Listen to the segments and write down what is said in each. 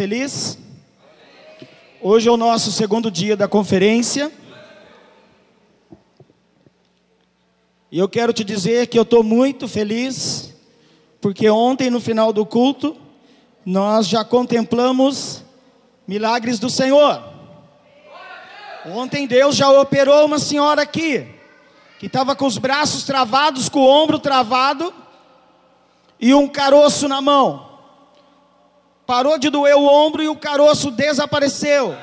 Feliz? Hoje é o nosso segundo dia da conferência. E eu quero te dizer que eu estou muito feliz, porque ontem, no final do culto, nós já contemplamos milagres do Senhor. Ontem Deus já operou uma senhora aqui, que estava com os braços travados, com o ombro travado e um caroço na mão parou de doer o ombro e o caroço desapareceu.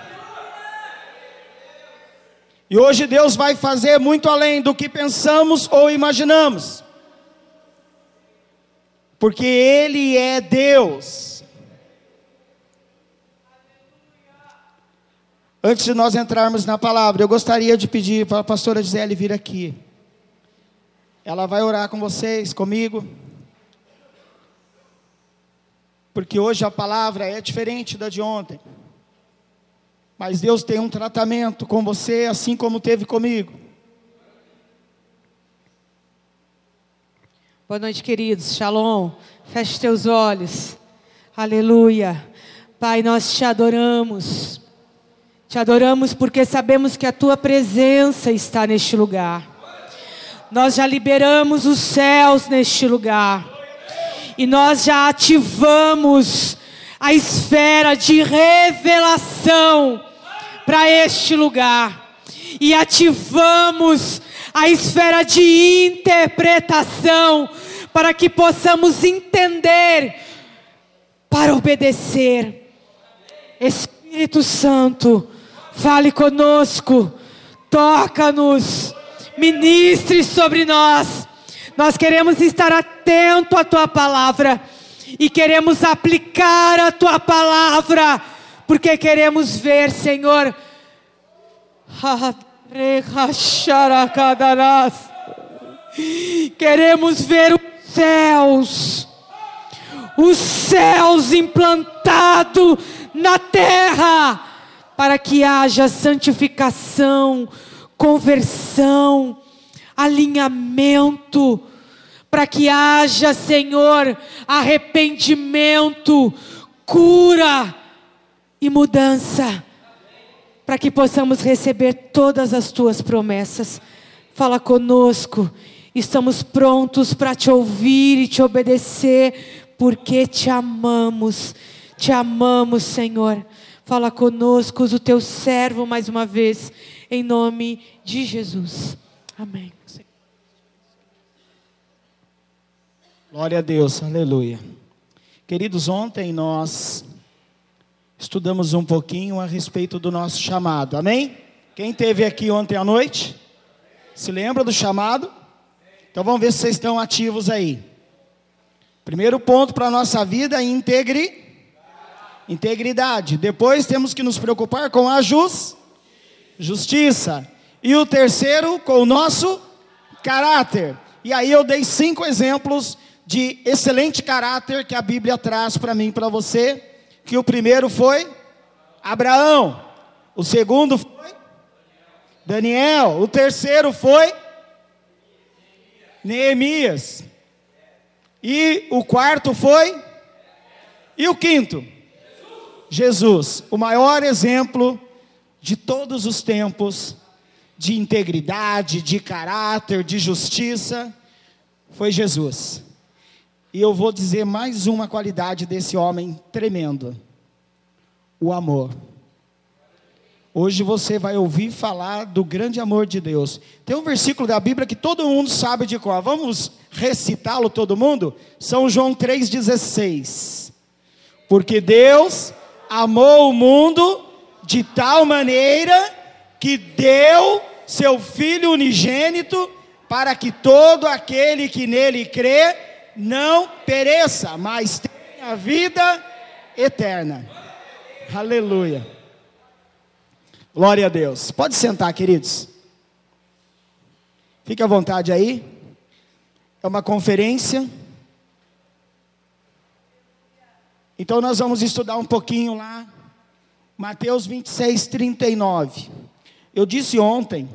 E hoje Deus vai fazer muito além do que pensamos ou imaginamos, porque Ele é Deus. Antes de nós entrarmos na palavra, eu gostaria de pedir para a pastora Gisele vir aqui. Ela vai orar com vocês, comigo porque hoje a palavra é diferente da de ontem. Mas Deus tem um tratamento com você, assim como teve comigo. Boa noite, queridos. Shalom. Feche teus olhos. Aleluia. Pai, nós te adoramos. Te adoramos porque sabemos que a tua presença está neste lugar. Nós já liberamos os céus neste lugar e nós já ativamos a esfera de revelação para este lugar e ativamos a esfera de interpretação para que possamos entender para obedecer. Espírito Santo, fale conosco, toca-nos, ministre sobre nós nós queremos estar atento à tua palavra e queremos aplicar a tua palavra, porque queremos ver, Senhor, queremos ver os céus, os céus implantados na terra, para que haja santificação, conversão, alinhamento, para que haja, Senhor, arrependimento, cura e mudança, para que possamos receber todas as tuas promessas. Fala conosco, estamos prontos para te ouvir e te obedecer, porque te amamos, te amamos, Senhor. Fala conosco, o teu servo mais uma vez, em nome de Jesus. Amém. Glória a Deus, aleluia. Queridos, ontem nós estudamos um pouquinho a respeito do nosso chamado, amém? Quem teve aqui ontem à noite? Se lembra do chamado? Então vamos ver se vocês estão ativos aí. Primeiro ponto para a nossa vida é integri... integridade. Depois temos que nos preocupar com a jus... justiça. E o terceiro, com o nosso caráter. E aí eu dei cinco exemplos de excelente caráter que a Bíblia traz para mim para você. Que o primeiro foi Abraão. O segundo foi Daniel. O terceiro foi Neemias. E o quarto foi? E o quinto? Jesus, o maior exemplo de todos os tempos de integridade, de caráter, de justiça, foi Jesus. E eu vou dizer mais uma qualidade desse homem tremendo: o amor. Hoje você vai ouvir falar do grande amor de Deus. Tem um versículo da Bíblia que todo mundo sabe de qual. Vamos recitá-lo todo mundo? São João 3,16. Porque Deus amou o mundo de tal maneira que deu seu Filho unigênito para que todo aquele que nele crê não pereça, mas tenha vida eterna. Aleluia. Glória a Deus. Pode sentar, queridos. Fique à vontade aí. É uma conferência. Então nós vamos estudar um pouquinho lá. Mateus 26, 39. Eu disse ontem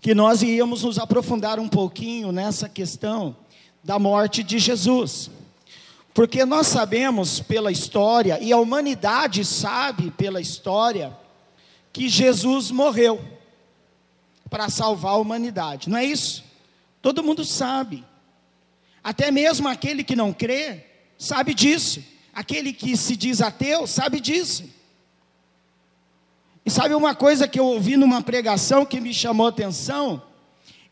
que nós íamos nos aprofundar um pouquinho nessa questão da morte de Jesus. Porque nós sabemos pela história, e a humanidade sabe pela história, que Jesus morreu para salvar a humanidade, não é isso? Todo mundo sabe, até mesmo aquele que não crê, sabe disso, aquele que se diz ateu, sabe disso. E sabe uma coisa que eu ouvi numa pregação que me chamou atenção?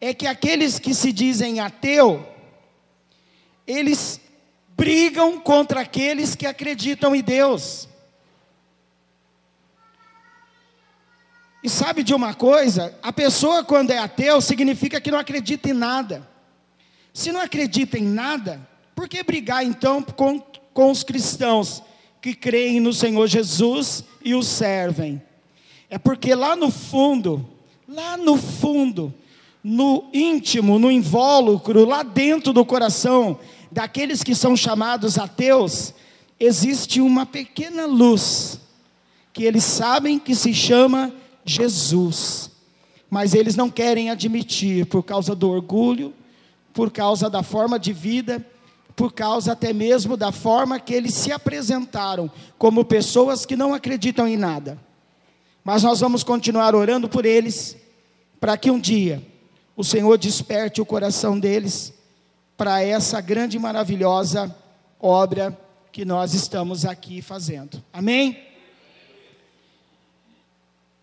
É que aqueles que se dizem ateu, eles brigam contra aqueles que acreditam em Deus. E sabe de uma coisa? A pessoa, quando é ateu, significa que não acredita em nada. Se não acredita em nada, por que brigar então com, com os cristãos que creem no Senhor Jesus e o servem? É porque lá no fundo, lá no fundo, no íntimo, no invólucro, lá dentro do coração daqueles que são chamados ateus, existe uma pequena luz que eles sabem que se chama Jesus, mas eles não querem admitir por causa do orgulho, por causa da forma de vida, por causa até mesmo da forma que eles se apresentaram como pessoas que não acreditam em nada. Mas nós vamos continuar orando por eles, para que um dia o Senhor desperte o coração deles para essa grande e maravilhosa obra que nós estamos aqui fazendo. Amém?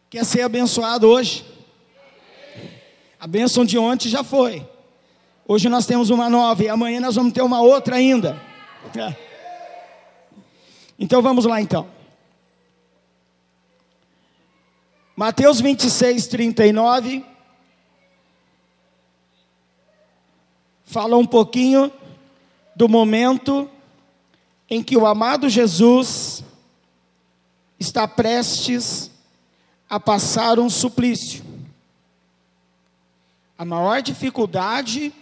Quer ser abençoado hoje? A bênção de ontem já foi. Hoje nós temos uma nova e amanhã nós vamos ter uma outra ainda. Então vamos lá então. Mateus 26, 39. Fala um pouquinho do momento em que o amado Jesus está prestes a passar um suplício. A maior dificuldade,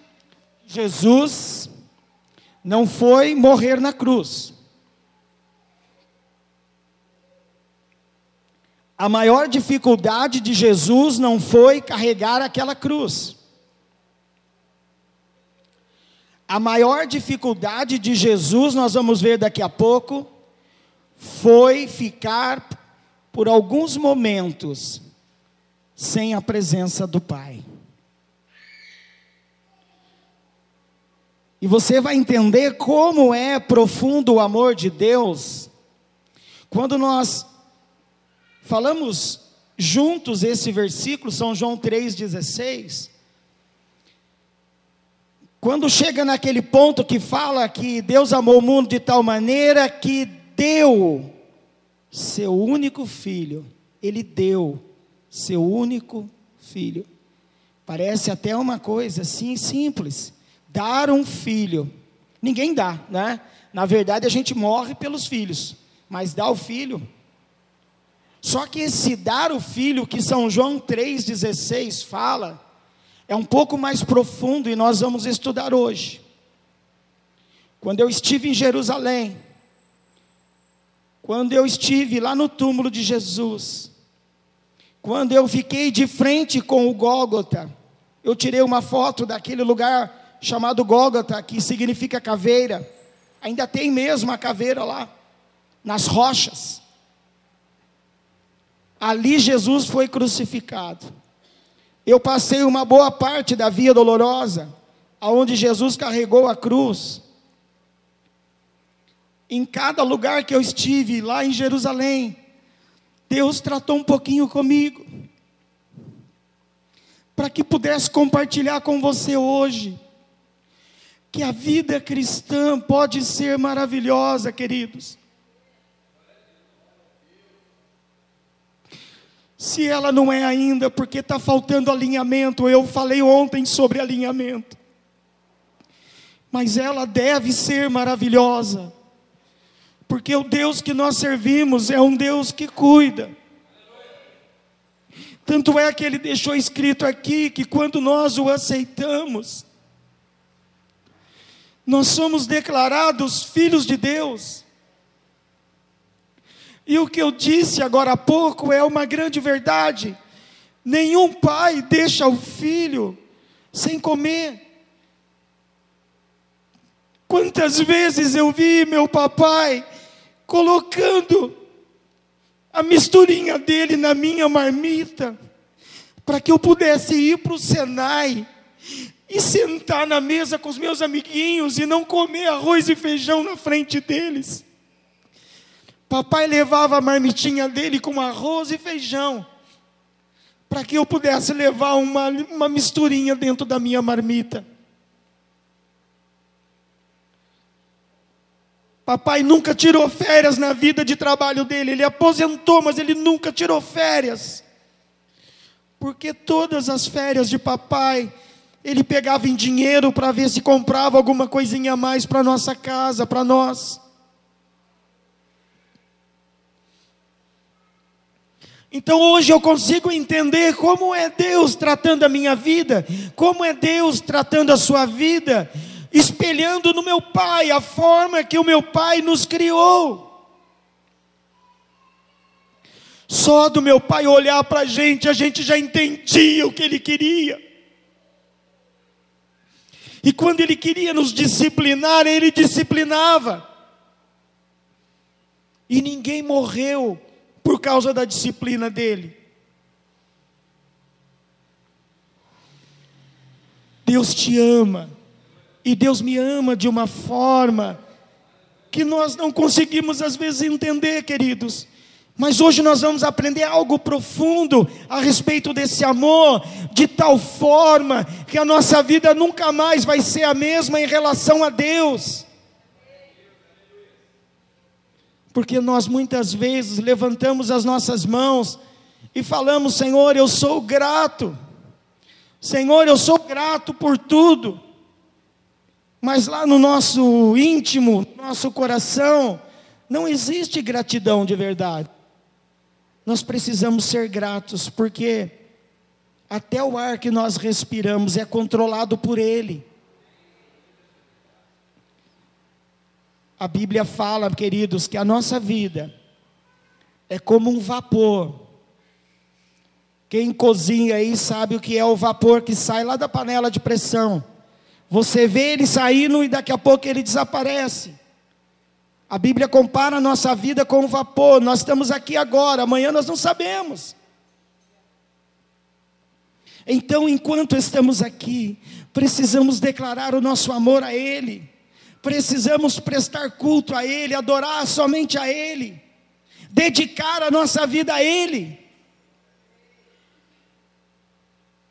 Jesus não foi morrer na cruz. A maior dificuldade de Jesus não foi carregar aquela cruz. A maior dificuldade de Jesus, nós vamos ver daqui a pouco, foi ficar por alguns momentos sem a presença do Pai. E você vai entender como é profundo o amor de Deus quando nós falamos juntos esse versículo, São João 3,16. Quando chega naquele ponto que fala que Deus amou o mundo de tal maneira que deu seu único filho. Ele deu seu único filho. Parece até uma coisa assim simples. Dar um filho. Ninguém dá, né? Na verdade, a gente morre pelos filhos, mas dá o filho. Só que esse dar o filho que São João 3,16 fala, é um pouco mais profundo e nós vamos estudar hoje. Quando eu estive em Jerusalém, quando eu estive lá no túmulo de Jesus, quando eu fiquei de frente com o Gólgota, eu tirei uma foto daquele lugar chamado Gólgota, que significa caveira. Ainda tem mesmo a caveira lá, nas rochas. Ali Jesus foi crucificado. Eu passei uma boa parte da via dolorosa, aonde Jesus carregou a cruz em cada lugar que eu estive, lá em Jerusalém, Deus tratou um pouquinho comigo, para que pudesse compartilhar com você hoje, que a vida cristã pode ser maravilhosa, queridos. Se ela não é ainda, porque está faltando alinhamento, eu falei ontem sobre alinhamento, mas ela deve ser maravilhosa porque o Deus que nós servimos é um Deus que cuida. Tanto é que ele deixou escrito aqui que quando nós o aceitamos, nós somos declarados filhos de Deus. E o que eu disse agora há pouco é uma grande verdade. Nenhum pai deixa o filho sem comer. Quantas vezes eu vi meu papai colocando a misturinha dele na minha marmita, para que eu pudesse ir para o Senai e sentar na mesa com os meus amiguinhos e não comer arroz e feijão na frente deles. Papai levava a marmitinha dele com arroz e feijão para que eu pudesse levar uma, uma misturinha dentro da minha marmita. Papai nunca tirou férias na vida de trabalho dele, ele aposentou, mas ele nunca tirou férias. Porque todas as férias de papai, ele pegava em dinheiro para ver se comprava alguma coisinha a mais para nossa casa, para nós. Então hoje eu consigo entender como é Deus tratando a minha vida, como é Deus tratando a sua vida, espelhando no meu pai a forma que o meu pai nos criou. Só do meu pai olhar para a gente, a gente já entendia o que ele queria. E quando ele queria nos disciplinar, ele disciplinava. E ninguém morreu por causa da disciplina dele. Deus te ama, e Deus me ama de uma forma que nós não conseguimos às vezes entender, queridos. Mas hoje nós vamos aprender algo profundo a respeito desse amor, de tal forma que a nossa vida nunca mais vai ser a mesma em relação a Deus. Porque nós muitas vezes levantamos as nossas mãos e falamos: Senhor, eu sou grato. Senhor, eu sou grato por tudo. Mas lá no nosso íntimo, nosso coração, não existe gratidão de verdade. Nós precisamos ser gratos, porque até o ar que nós respiramos é controlado por Ele. A Bíblia fala, queridos, que a nossa vida é como um vapor. Quem cozinha aí sabe o que é o vapor que sai lá da panela de pressão. Você vê ele saindo e daqui a pouco ele desaparece. A Bíblia compara a nossa vida com um vapor. Nós estamos aqui agora, amanhã nós não sabemos. Então, enquanto estamos aqui, precisamos declarar o nosso amor a Ele precisamos prestar culto a Ele, adorar somente a Ele, dedicar a nossa vida a Ele,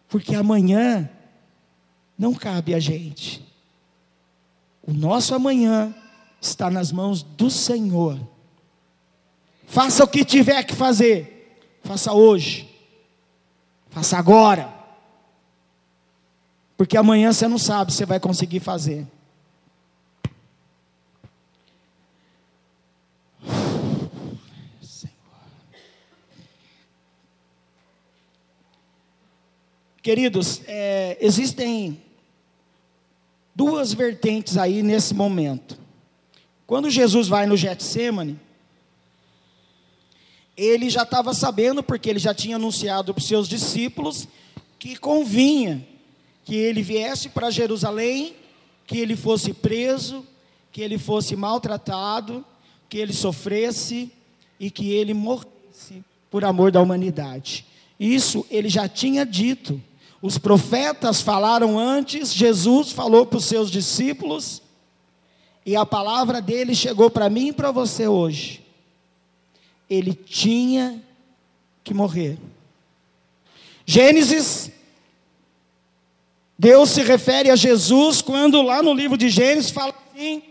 porque amanhã não cabe a gente, o nosso amanhã está nas mãos do Senhor. Faça o que tiver que fazer, faça hoje, faça agora, porque amanhã você não sabe se vai conseguir fazer. Queridos, é, existem duas vertentes aí nesse momento. Quando Jesus vai no Getsemane, ele já estava sabendo, porque ele já tinha anunciado para os seus discípulos, que convinha que ele viesse para Jerusalém, que ele fosse preso, que ele fosse maltratado, que ele sofresse e que ele morresse por amor da humanidade. Isso ele já tinha dito. Os profetas falaram antes, Jesus falou para os seus discípulos, e a palavra dele chegou para mim e para você hoje. Ele tinha que morrer. Gênesis, Deus se refere a Jesus quando lá no livro de Gênesis fala assim: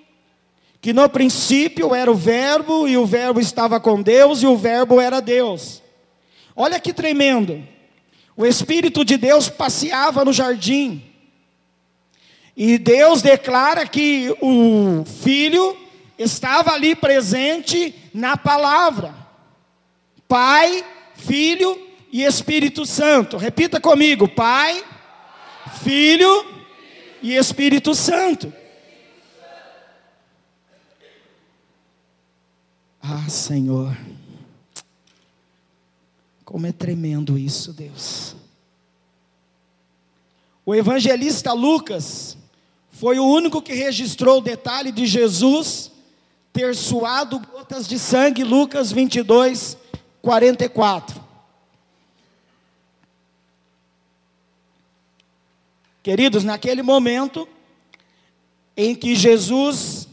que no princípio era o Verbo, e o Verbo estava com Deus, e o Verbo era Deus. Olha que tremendo. O Espírito de Deus passeava no jardim. E Deus declara que o Filho estava ali presente na palavra. Pai, Filho e Espírito Santo. Repita comigo: Pai, Filho e Espírito Santo. Ah, Senhor. Como é tremendo isso, Deus. O evangelista Lucas foi o único que registrou o detalhe de Jesus ter suado gotas de sangue, Lucas 22, 44. Queridos, naquele momento em que Jesus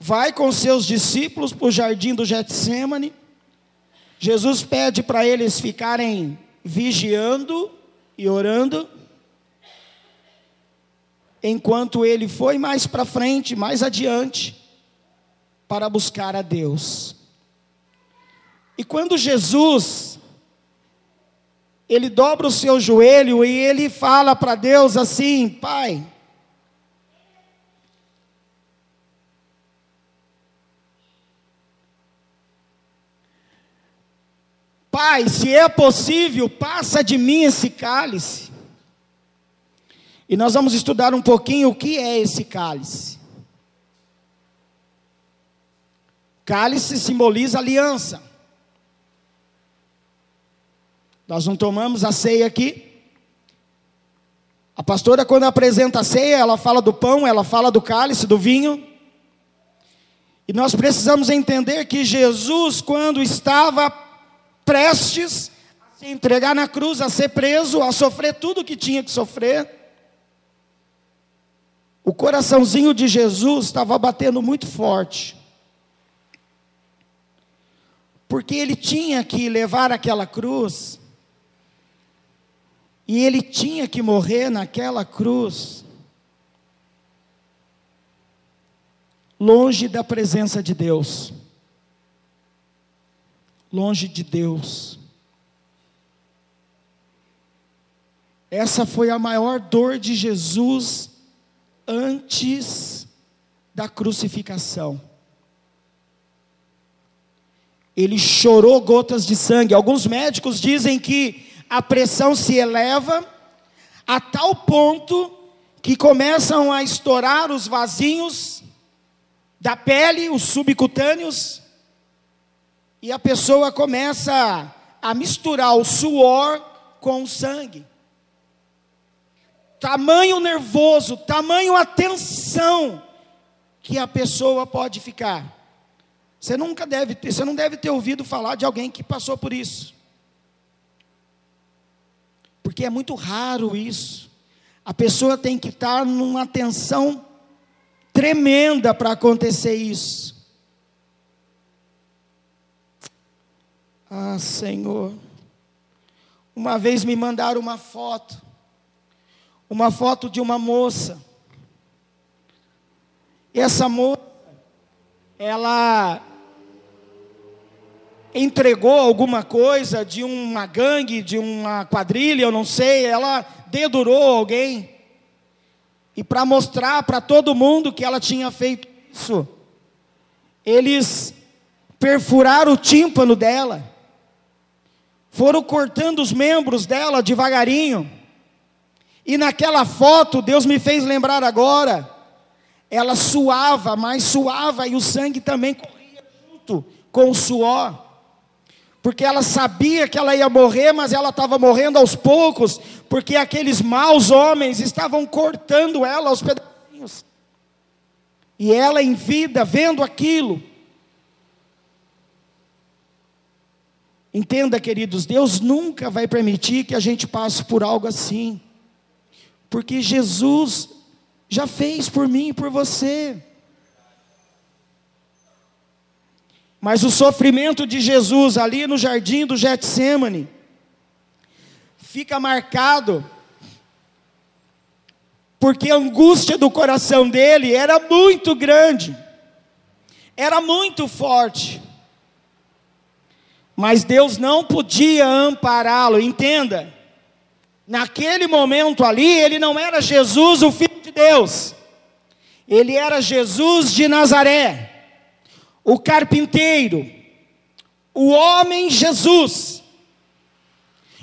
vai com seus discípulos para o jardim do Getsemane, Jesus pede para eles ficarem vigiando e orando, enquanto ele foi mais para frente, mais adiante, para buscar a Deus. E quando Jesus ele dobra o seu joelho e ele fala para Deus assim: Pai, Pai, se é possível, passa de mim esse cálice. E nós vamos estudar um pouquinho o que é esse cálice. Cálice simboliza aliança. Nós não tomamos a ceia aqui. A pastora, quando apresenta a ceia, ela fala do pão, ela fala do cálice, do vinho. E nós precisamos entender que Jesus, quando estava prestes a se entregar na cruz, a ser preso, a sofrer tudo o que tinha que sofrer, o coraçãozinho de Jesus estava batendo muito forte. Porque ele tinha que levar aquela cruz e ele tinha que morrer naquela cruz, longe da presença de Deus. Longe de Deus. Essa foi a maior dor de Jesus antes da crucificação. Ele chorou gotas de sangue. Alguns médicos dizem que a pressão se eleva a tal ponto que começam a estourar os vasinhos da pele, os subcutâneos, e a pessoa começa a misturar o suor com o sangue. Tamanho nervoso, tamanho atenção que a pessoa pode ficar. Você nunca deve você não deve ter ouvido falar de alguém que passou por isso porque é muito raro isso. A pessoa tem que estar numa tensão tremenda para acontecer isso. Ah, Senhor. Uma vez me mandaram uma foto, uma foto de uma moça. E essa moça, ela entregou alguma coisa de uma gangue, de uma quadrilha, eu não sei, ela dedurou alguém. E para mostrar para todo mundo que ela tinha feito isso, eles perfuraram o tímpano dela, foram cortando os membros dela devagarinho. E naquela foto, Deus me fez lembrar agora, ela suava, mas suava e o sangue também corria junto com o suor porque ela sabia que ela ia morrer, mas ela estava morrendo aos poucos, porque aqueles maus homens estavam cortando ela aos pedacinhos. E ela em vida, vendo aquilo. Entenda, queridos, Deus nunca vai permitir que a gente passe por algo assim, porque Jesus já fez por mim e por você. Mas o sofrimento de Jesus ali no jardim do Getsemane fica marcado porque a angústia do coração dele era muito grande, era muito forte. Mas Deus não podia ampará-lo, entenda. Naquele momento ali, ele não era Jesus, o Filho de Deus, ele era Jesus de Nazaré o carpinteiro, o homem Jesus.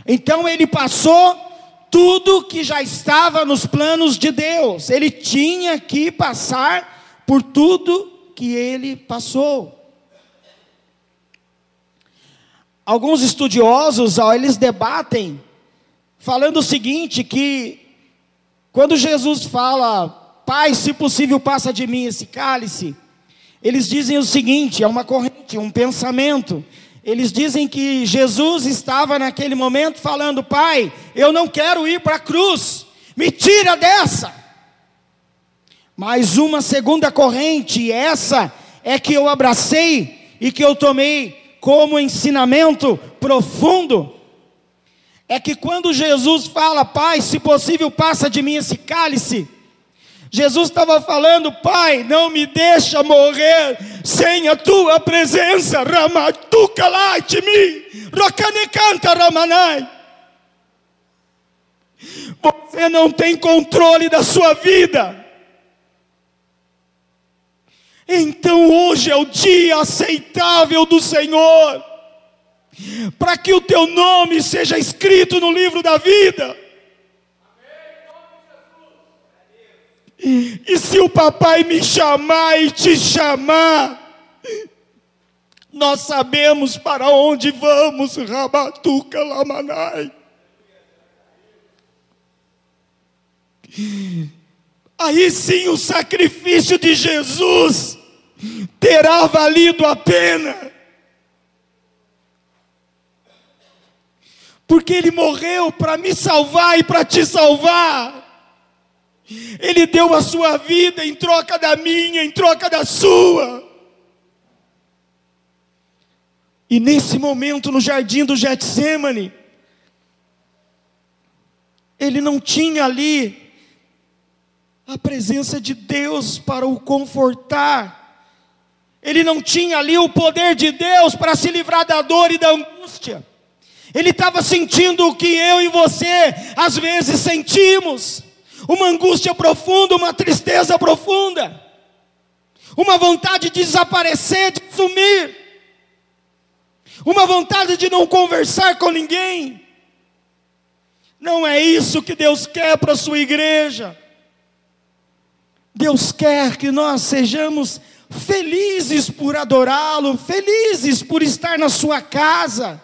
Então ele passou tudo que já estava nos planos de Deus, ele tinha que passar por tudo que ele passou. Alguns estudiosos, ó, eles debatem, falando o seguinte: que quando Jesus fala Pai, se possível, passa de mim esse cálice. Eles dizem o seguinte: é uma corrente, um pensamento. Eles dizem que Jesus estava naquele momento falando: Pai, eu não quero ir para a cruz, me tira dessa. Mas uma segunda corrente, essa é que eu abracei e que eu tomei como ensinamento profundo, é que quando Jesus fala, Pai, se possível, passa de mim esse cálice. Jesus estava falando, Pai, não me deixa morrer sem a tua presença. Rokanekanta ramanai. Você não tem controle da sua vida. Então hoje é o dia aceitável do Senhor, para que o teu nome seja escrito no livro da vida. E se o papai me chamar e te chamar, nós sabemos para onde vamos, Rabatuca Lamanai. Aí sim o sacrifício de Jesus terá valido a pena. Porque Ele morreu para me salvar e para te salvar. Ele deu a sua vida em troca da minha, em troca da sua. E nesse momento, no jardim do Getsemane, ele não tinha ali a presença de Deus para o confortar. Ele não tinha ali o poder de Deus para se livrar da dor e da angústia. Ele estava sentindo o que eu e você às vezes sentimos: uma angústia profunda, uma tristeza profunda, uma vontade de desaparecer, de sumir, uma vontade de não conversar com ninguém. Não é isso que Deus quer para a sua igreja. Deus quer que nós sejamos felizes por adorá-lo, felizes por estar na sua casa,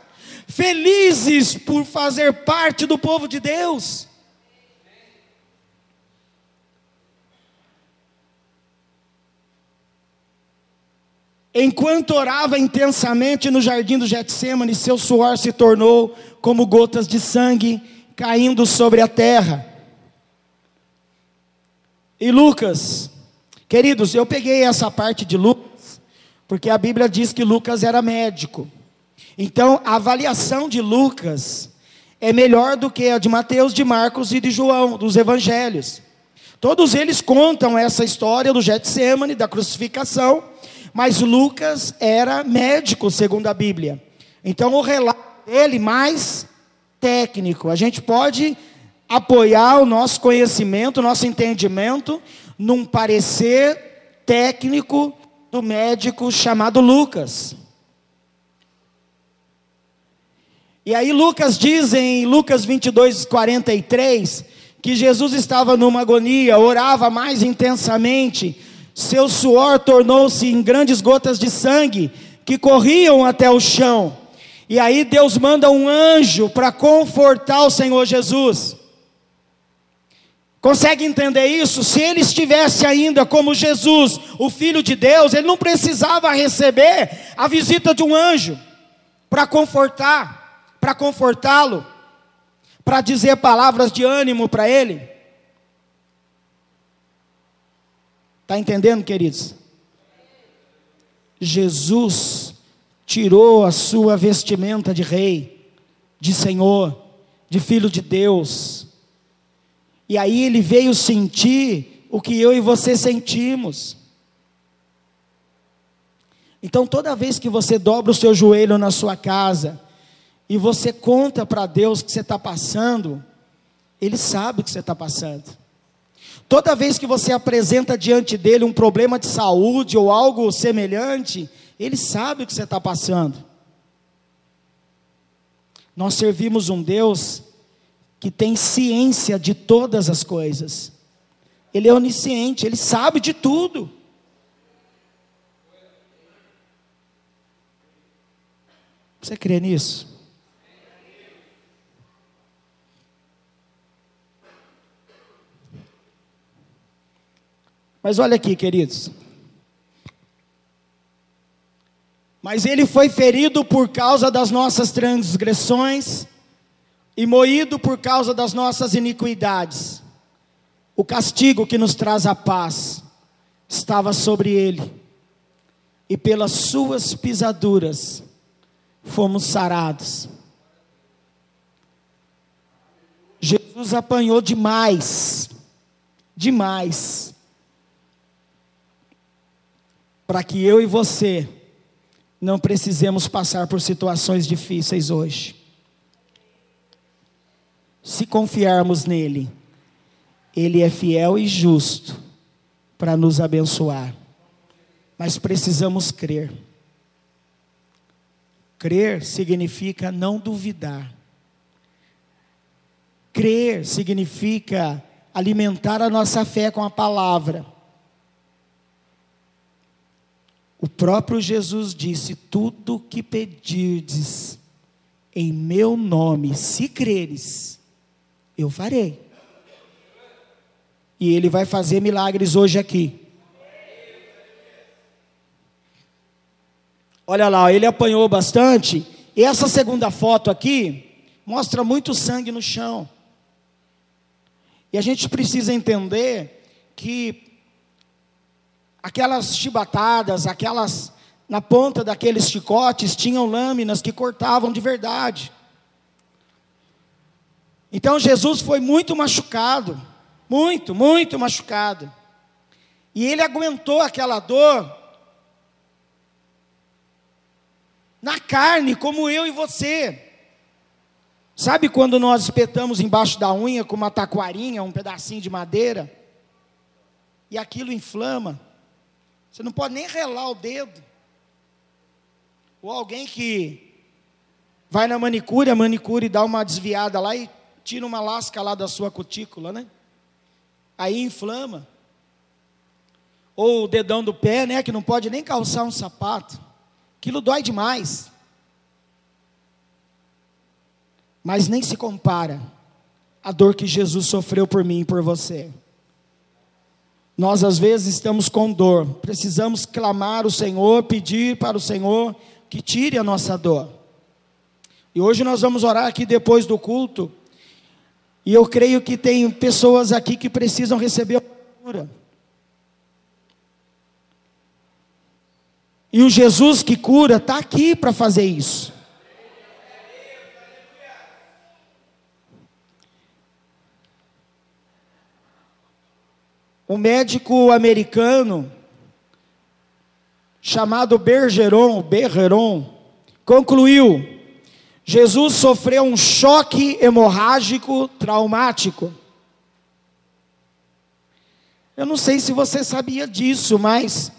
felizes por fazer parte do povo de Deus. Enquanto orava intensamente no jardim do Getsemane, seu suor se tornou como gotas de sangue caindo sobre a terra. E Lucas, Queridos, eu peguei essa parte de Lucas, porque a Bíblia diz que Lucas era médico. Então, a avaliação de Lucas é melhor do que a de Mateus, de Marcos e de João, dos evangelhos. Todos eles contam essa história do Getsemane, da crucificação, mas Lucas era médico, segundo a Bíblia. Então, o relato dele mais técnico. A gente pode apoiar o nosso conhecimento, o nosso entendimento num parecer técnico do médico chamado Lucas. E aí Lucas diz em Lucas 22, 43, que Jesus estava numa agonia, orava mais intensamente, seu suor tornou-se em grandes gotas de sangue que corriam até o chão. E aí Deus manda um anjo para confortar o Senhor Jesus. Consegue entender isso? Se ele estivesse ainda como Jesus, o Filho de Deus, ele não precisava receber a visita de um anjo para confortar, para confortá-lo, para dizer palavras de ânimo para ele. Está entendendo, queridos? Jesus tirou a sua vestimenta de rei, de Senhor, de Filho de Deus e aí ele veio sentir o que eu e você sentimos. Então, toda vez que você dobra o seu joelho na sua casa e você conta para Deus que você está passando, Ele sabe o que você está passando. Toda vez que você apresenta diante dele um problema de saúde ou algo semelhante, Ele sabe o que você está passando. Nós servimos um Deus que tem ciência de todas as coisas. Ele é onisciente, ele sabe de tudo. Você crê nisso? Mas olha aqui, queridos. Mas ele foi ferido por causa das nossas transgressões e moído por causa das nossas iniquidades. O castigo que nos traz a paz estava sobre ele, e pelas suas pisaduras fomos sarados. Jesus apanhou demais, demais, para que eu e você não precisemos passar por situações difíceis hoje. Se confiarmos nele, ele é fiel e justo para nos abençoar. Mas precisamos crer. Crer significa não duvidar. Crer significa alimentar a nossa fé com a palavra. O próprio Jesus disse: Tudo que pedirdes em meu nome, se creres, eu farei. E Ele vai fazer milagres hoje aqui. Olha lá, ele apanhou bastante. E essa segunda foto aqui mostra muito sangue no chão. E a gente precisa entender que aquelas chibatadas, aquelas na ponta daqueles chicotes tinham lâminas que cortavam de verdade. Então Jesus foi muito machucado, muito, muito machucado. E ele aguentou aquela dor na carne, como eu e você. Sabe quando nós espetamos embaixo da unha com uma taquarinha, um pedacinho de madeira, e aquilo inflama? Você não pode nem relar o dedo. Ou alguém que vai na manicure, a manicure dá uma desviada lá e tira uma lasca lá da sua cutícula, né? Aí inflama. Ou o dedão do pé, né? Que não pode nem calçar um sapato. Aquilo dói demais. Mas nem se compara a dor que Jesus sofreu por mim e por você. Nós às vezes estamos com dor, precisamos clamar o Senhor, pedir para o Senhor que tire a nossa dor. E hoje nós vamos orar aqui depois do culto e eu creio que tem pessoas aqui que precisam receber a cura. E o Jesus que cura está aqui para fazer isso. Um médico americano chamado Bergeron, Bergeron concluiu Jesus sofreu um choque hemorrágico traumático. Eu não sei se você sabia disso, mas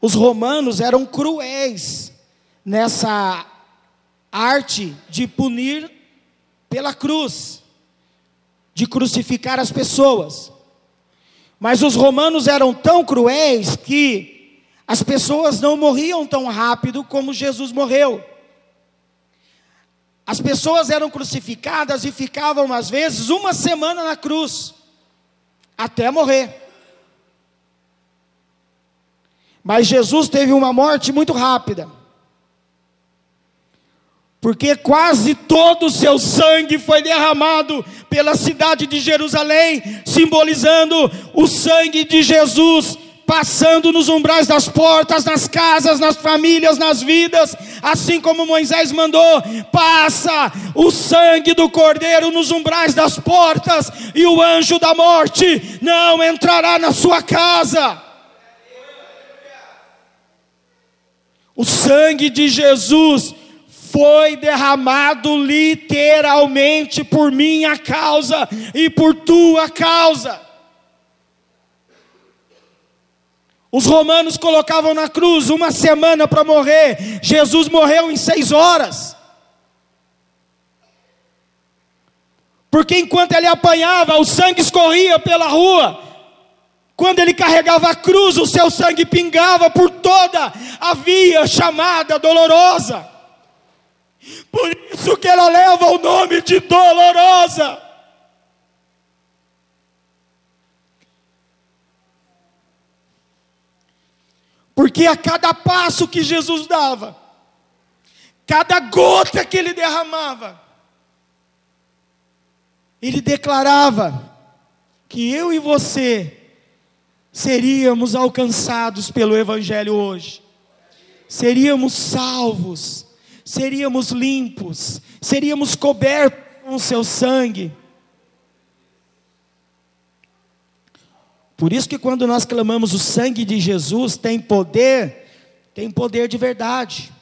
os romanos eram cruéis nessa arte de punir pela cruz, de crucificar as pessoas. Mas os romanos eram tão cruéis que as pessoas não morriam tão rápido como Jesus morreu. As pessoas eram crucificadas e ficavam, às vezes, uma semana na cruz, até morrer. Mas Jesus teve uma morte muito rápida, porque quase todo o seu sangue foi derramado pela cidade de Jerusalém, simbolizando o sangue de Jesus passando nos umbrais das portas, nas casas, nas famílias, nas vidas, assim como Moisés mandou, passa o sangue do cordeiro nos umbrais das portas, e o anjo da morte não entrará na sua casa. O sangue de Jesus foi derramado literalmente por minha causa e por tua causa. Os romanos colocavam na cruz uma semana para morrer, Jesus morreu em seis horas. Porque enquanto ele apanhava, o sangue escorria pela rua. Quando ele carregava a cruz, o seu sangue pingava por toda a via chamada dolorosa. Por isso que ela leva o nome de dolorosa. Porque a cada passo que Jesus dava, cada gota que ele derramava, ele declarava que eu e você seríamos alcançados pelo Evangelho hoje, seríamos salvos, seríamos limpos, seríamos cobertos com o seu sangue. Por isso que quando nós clamamos o sangue de Jesus tem poder, tem poder de verdade.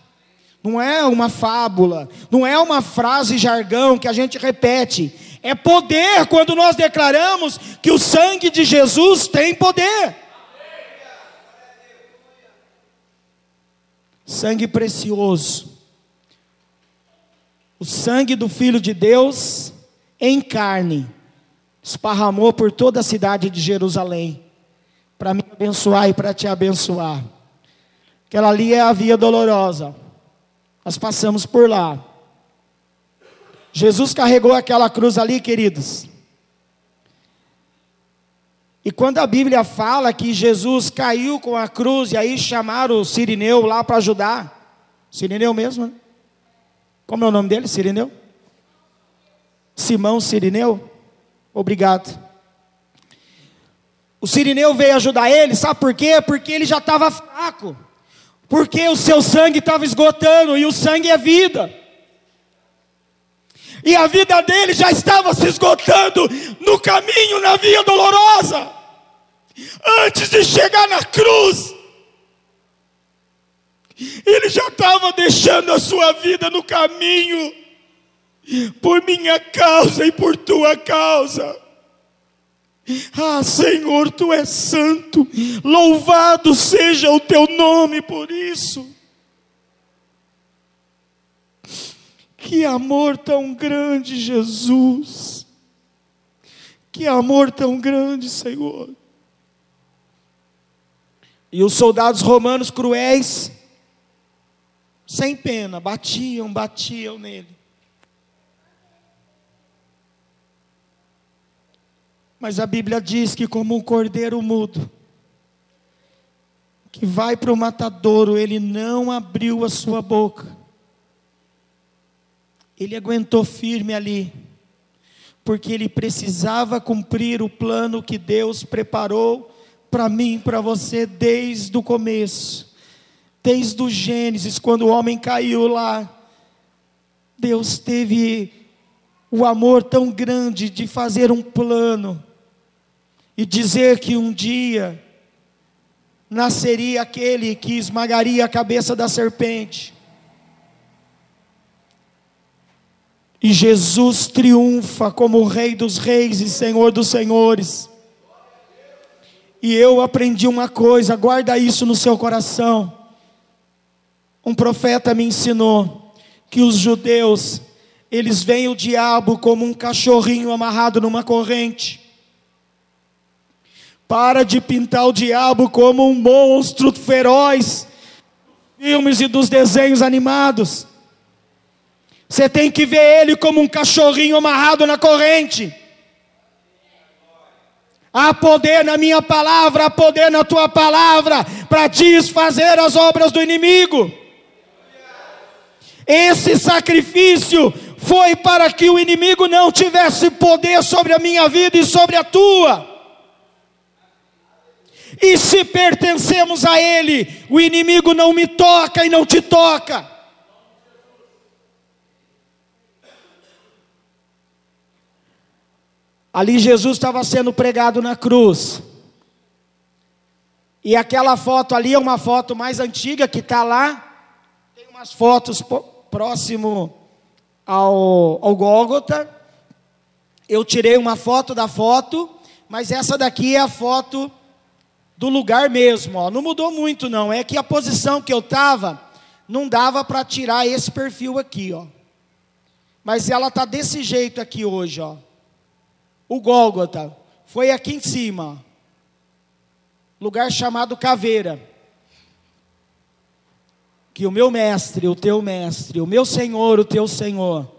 Não é uma fábula, não é uma frase jargão que a gente repete. É poder quando nós declaramos que o sangue de Jesus tem poder. Sangue precioso. O sangue do Filho de Deus em carne esparramou por toda a cidade de Jerusalém, para me abençoar e para te abençoar. Aquela ali é a via dolorosa, nós passamos por lá. Jesus carregou aquela cruz ali, queridos. E quando a Bíblia fala que Jesus caiu com a cruz, e aí chamaram o Sirineu lá para ajudar, Sirineu mesmo, né? Como é o nome dele, Sirineu? Simão Sirineu? Obrigado. O Sirineu veio ajudar ele, sabe por quê? Porque ele já estava fraco. Porque o seu sangue estava esgotando, e o sangue é vida. E a vida dele já estava se esgotando no caminho, na via dolorosa. Antes de chegar na cruz, ele já estava deixando a sua vida no caminho por minha causa e por tua causa. Ah, Senhor, tu és santo, louvado seja o teu nome por isso. Que amor tão grande, Jesus. Que amor tão grande, Senhor. E os soldados romanos cruéis, sem pena, batiam, batiam nele. Mas a Bíblia diz que, como um cordeiro mudo, que vai para o matadouro, ele não abriu a sua boca. Ele aguentou firme ali, porque ele precisava cumprir o plano que Deus preparou para mim, para você, desde o começo, desde o Gênesis, quando o homem caiu lá. Deus teve o amor tão grande de fazer um plano e dizer que um dia nasceria aquele que esmagaria a cabeça da serpente. E Jesus triunfa como Rei dos Reis e Senhor dos Senhores. E eu aprendi uma coisa, guarda isso no seu coração. Um profeta me ensinou que os judeus, eles veem o diabo como um cachorrinho amarrado numa corrente. Para de pintar o diabo como um monstro feroz, filmes e dos desenhos animados. Você tem que ver ele como um cachorrinho amarrado na corrente. Há poder na minha palavra, há poder na tua palavra para desfazer as obras do inimigo. Esse sacrifício foi para que o inimigo não tivesse poder sobre a minha vida e sobre a tua. E se pertencemos a Ele, o inimigo não me toca e não te toca. Ali Jesus estava sendo pregado na cruz. E aquela foto ali é uma foto mais antiga que está lá. Tem umas fotos próximo ao, ao Gólgota. Eu tirei uma foto da foto, mas essa daqui é a foto do lugar mesmo, ó. Não mudou muito não, é que a posição que eu estava não dava para tirar esse perfil aqui, ó. Mas ela tá desse jeito aqui hoje, ó. O Gólgota foi aqui em cima. Lugar chamado Caveira. Que o meu mestre, o teu mestre, o meu Senhor, o teu Senhor,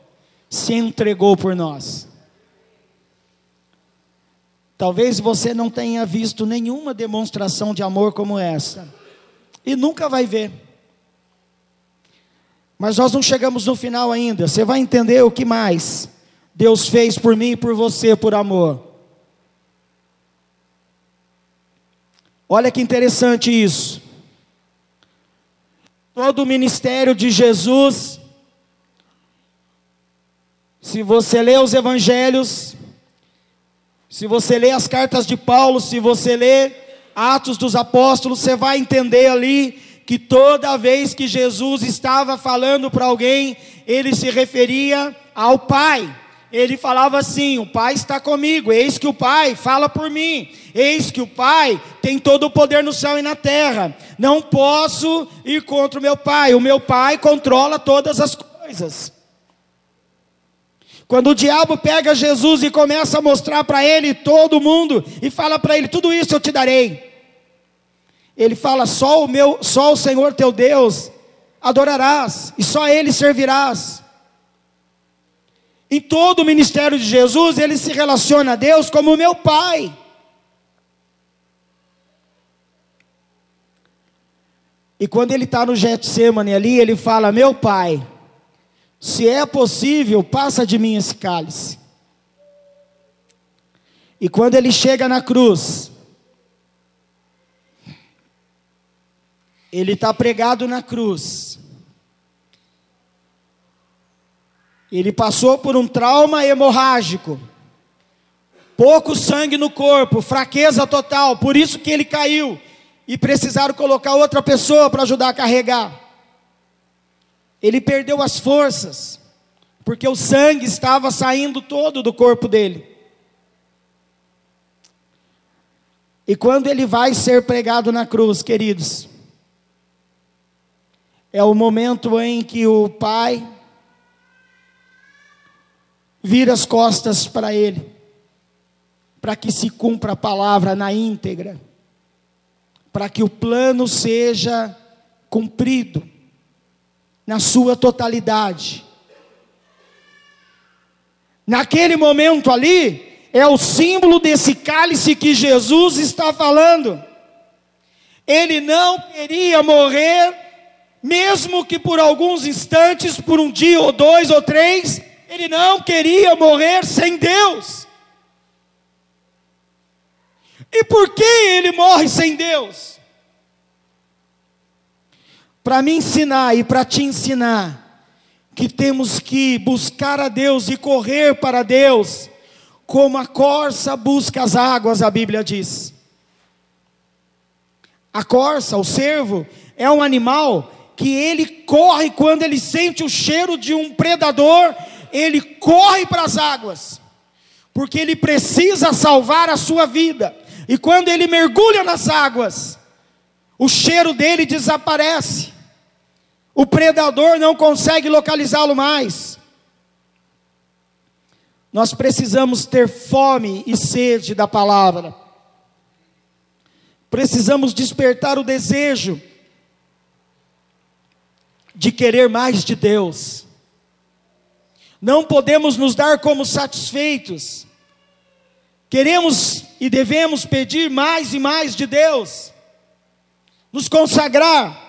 se entregou por nós. Talvez você não tenha visto nenhuma demonstração de amor como essa. e nunca vai ver. Mas nós não chegamos no final ainda. Você vai entender o que mais Deus fez por mim e por você por amor. Olha que interessante isso. Todo o ministério de Jesus, se você lê os evangelhos, se você lê as cartas de Paulo, se você lê Atos dos Apóstolos, você vai entender ali que toda vez que Jesus estava falando para alguém, ele se referia ao Pai. Ele falava assim: O Pai está comigo, eis que o Pai fala por mim, eis que o Pai tem todo o poder no céu e na terra. Não posso ir contra o meu Pai, o meu Pai controla todas as coisas. Quando o diabo pega Jesus e começa a mostrar para ele todo mundo e fala para ele: tudo isso eu te darei. Ele fala: só o meu, só o Senhor teu Deus adorarás e só ele servirás. Em todo o ministério de Jesus, ele se relaciona a Deus como meu pai. E quando ele está no Getsemane ali, ele fala: Meu pai, se é possível, passa de mim esse cálice. E quando ele chega na cruz, ele está pregado na cruz. Ele passou por um trauma hemorrágico, pouco sangue no corpo, fraqueza total, por isso que ele caiu e precisaram colocar outra pessoa para ajudar a carregar. Ele perdeu as forças, porque o sangue estava saindo todo do corpo dele. E quando ele vai ser pregado na cruz, queridos, é o momento em que o pai vira as costas para ele, para que se cumpra a palavra na íntegra, para que o plano seja cumprido na sua totalidade. Naquele momento ali, é o símbolo desse cálice que Jesus está falando. Ele não queria morrer, mesmo que por alguns instantes, por um dia ou dois ou três, ele não queria morrer sem Deus. E por que ele morre sem Deus? Para me ensinar e para te ensinar que temos que buscar a Deus e correr para Deus, como a corça busca as águas, a Bíblia diz. A corça, o cervo, é um animal que ele corre quando ele sente o cheiro de um predador, ele corre para as águas, porque ele precisa salvar a sua vida. E quando ele mergulha nas águas, o cheiro dele desaparece. O predador não consegue localizá-lo mais. Nós precisamos ter fome e sede da palavra. Precisamos despertar o desejo de querer mais de Deus. Não podemos nos dar como satisfeitos. Queremos e devemos pedir mais e mais de Deus. Nos consagrar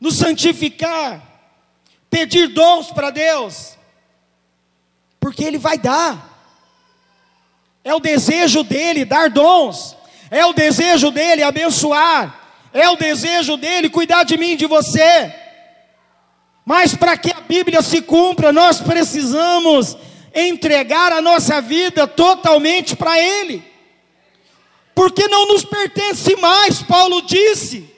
nos santificar, pedir dons para Deus, porque Ele vai dar. É o desejo dele dar dons, é o desejo dele abençoar, é o desejo dele cuidar de mim, de você. Mas para que a Bíblia se cumpra, nós precisamos entregar a nossa vida totalmente para Ele, porque não nos pertence mais, Paulo disse.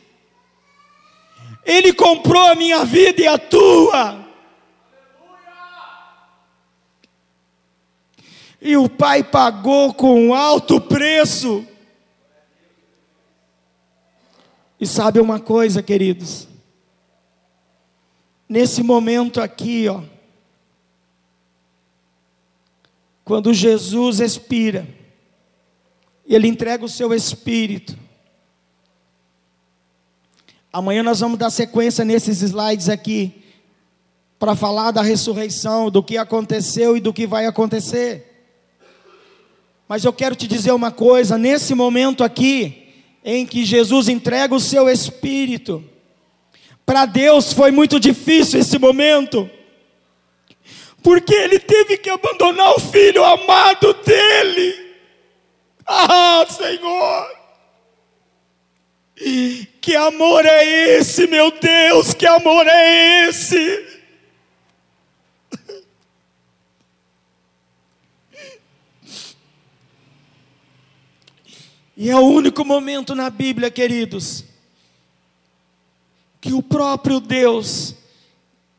Ele comprou a minha vida e a tua. E o Pai pagou com alto preço. E sabe uma coisa, queridos? Nesse momento aqui, ó, quando Jesus expira, Ele entrega o seu espírito. Amanhã nós vamos dar sequência nesses slides aqui, para falar da ressurreição, do que aconteceu e do que vai acontecer. Mas eu quero te dizer uma coisa: nesse momento aqui, em que Jesus entrega o seu espírito. Para Deus foi muito difícil esse momento, porque ele teve que abandonar o filho amado dele. Ah, Senhor! Que amor é esse, meu Deus? Que amor é esse? E é o único momento na Bíblia, queridos, que o próprio Deus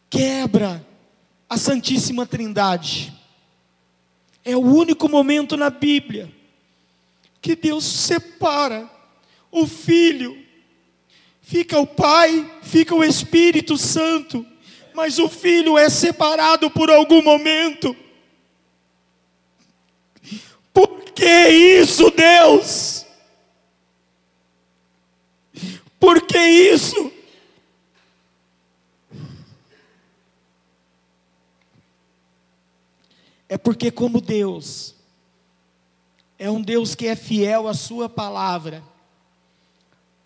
quebra a Santíssima Trindade. É o único momento na Bíblia que Deus separa o Filho, fica o Pai, fica o Espírito Santo, mas o Filho é separado por algum momento. Por que isso, Deus? Por que isso? É porque, como Deus é um Deus que é fiel à Sua palavra,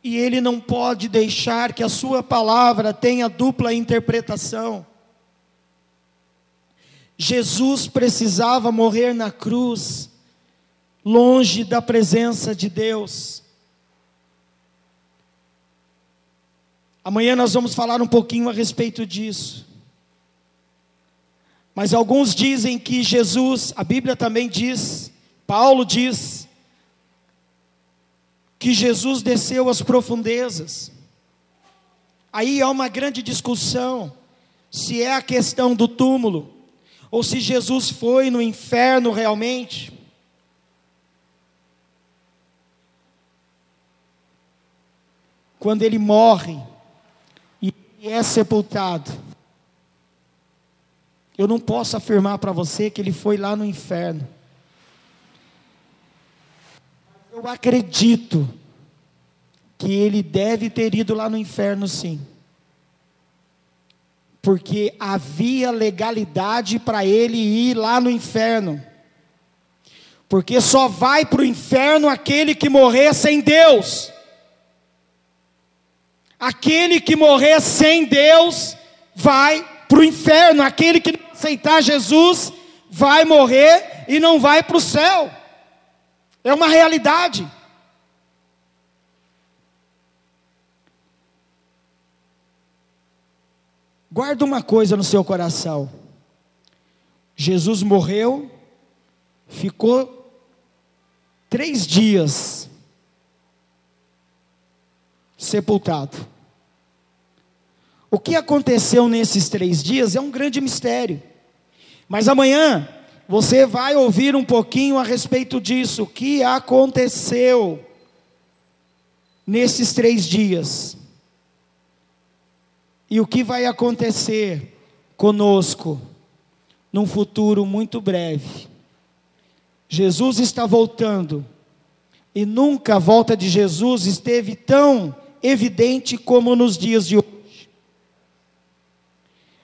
e Ele não pode deixar que a Sua palavra tenha dupla interpretação. Jesus precisava morrer na cruz, longe da presença de Deus. Amanhã nós vamos falar um pouquinho a respeito disso. Mas alguns dizem que Jesus, a Bíblia também diz, Paulo diz, que Jesus desceu às profundezas. Aí há uma grande discussão se é a questão do túmulo ou se Jesus foi no inferno realmente. Quando ele morre, é sepultado. Eu não posso afirmar para você que ele foi lá no inferno. Eu acredito que ele deve ter ido lá no inferno, sim. Porque havia legalidade para ele ir lá no inferno. Porque só vai para o inferno aquele que morrer sem Deus. Aquele que morrer sem Deus vai para o inferno. Aquele que não aceitar Jesus vai morrer e não vai para o céu. É uma realidade. Guarda uma coisa no seu coração. Jesus morreu, ficou três dias sepultado. O que aconteceu nesses três dias é um grande mistério. Mas amanhã você vai ouvir um pouquinho a respeito disso. O que aconteceu nesses três dias? E o que vai acontecer conosco num futuro muito breve? Jesus está voltando. E nunca a volta de Jesus esteve tão evidente como nos dias de hoje.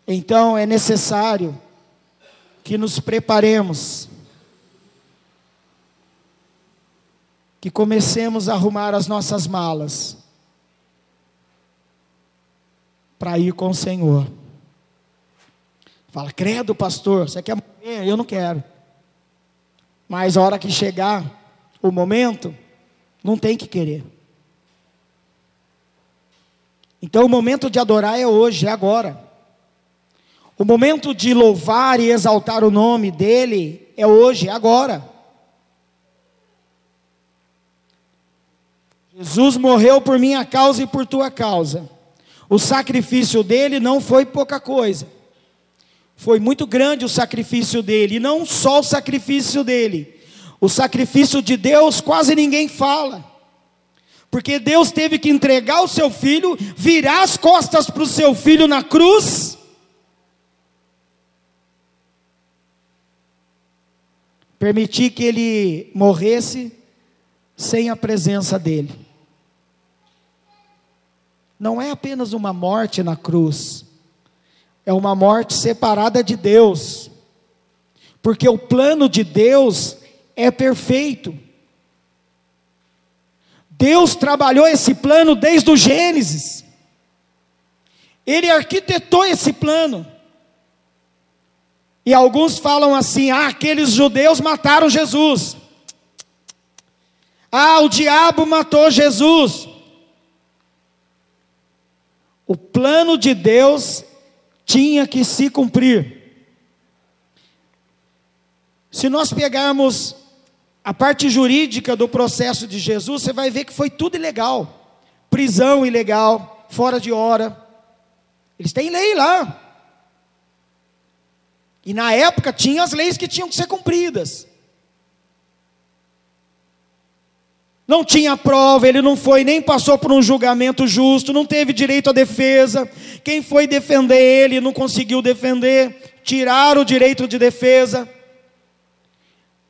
Então é necessário que nos preparemos, que comecemos a arrumar as nossas malas para ir com o Senhor. Fala, credo, pastor, você quer morrer? Eu não quero. Mas a hora que chegar o momento, não tem que querer. Então o momento de adorar é hoje, é agora. O momento de louvar e exaltar o nome dele é hoje, é agora. Jesus morreu por minha causa e por tua causa. O sacrifício dele não foi pouca coisa. Foi muito grande o sacrifício dele, e não só o sacrifício dele. O sacrifício de Deus quase ninguém fala. Porque Deus teve que entregar o seu filho, virar as costas para o seu filho na cruz. Permitir que ele morresse sem a presença dele. Não é apenas uma morte na cruz, é uma morte separada de Deus, porque o plano de Deus é perfeito. Deus trabalhou esse plano desde o Gênesis. Ele arquitetou esse plano. E alguns falam assim: ah, aqueles judeus mataram Jesus. Ah, o diabo matou Jesus. O plano de Deus tinha que se cumprir. Se nós pegarmos a parte jurídica do processo de Jesus, você vai ver que foi tudo ilegal. Prisão ilegal, fora de hora. Eles têm lei lá. E na época tinha as leis que tinham que ser cumpridas. Não tinha prova, ele não foi, nem passou por um julgamento justo, não teve direito à defesa. Quem foi defender ele não conseguiu defender, tiraram o direito de defesa.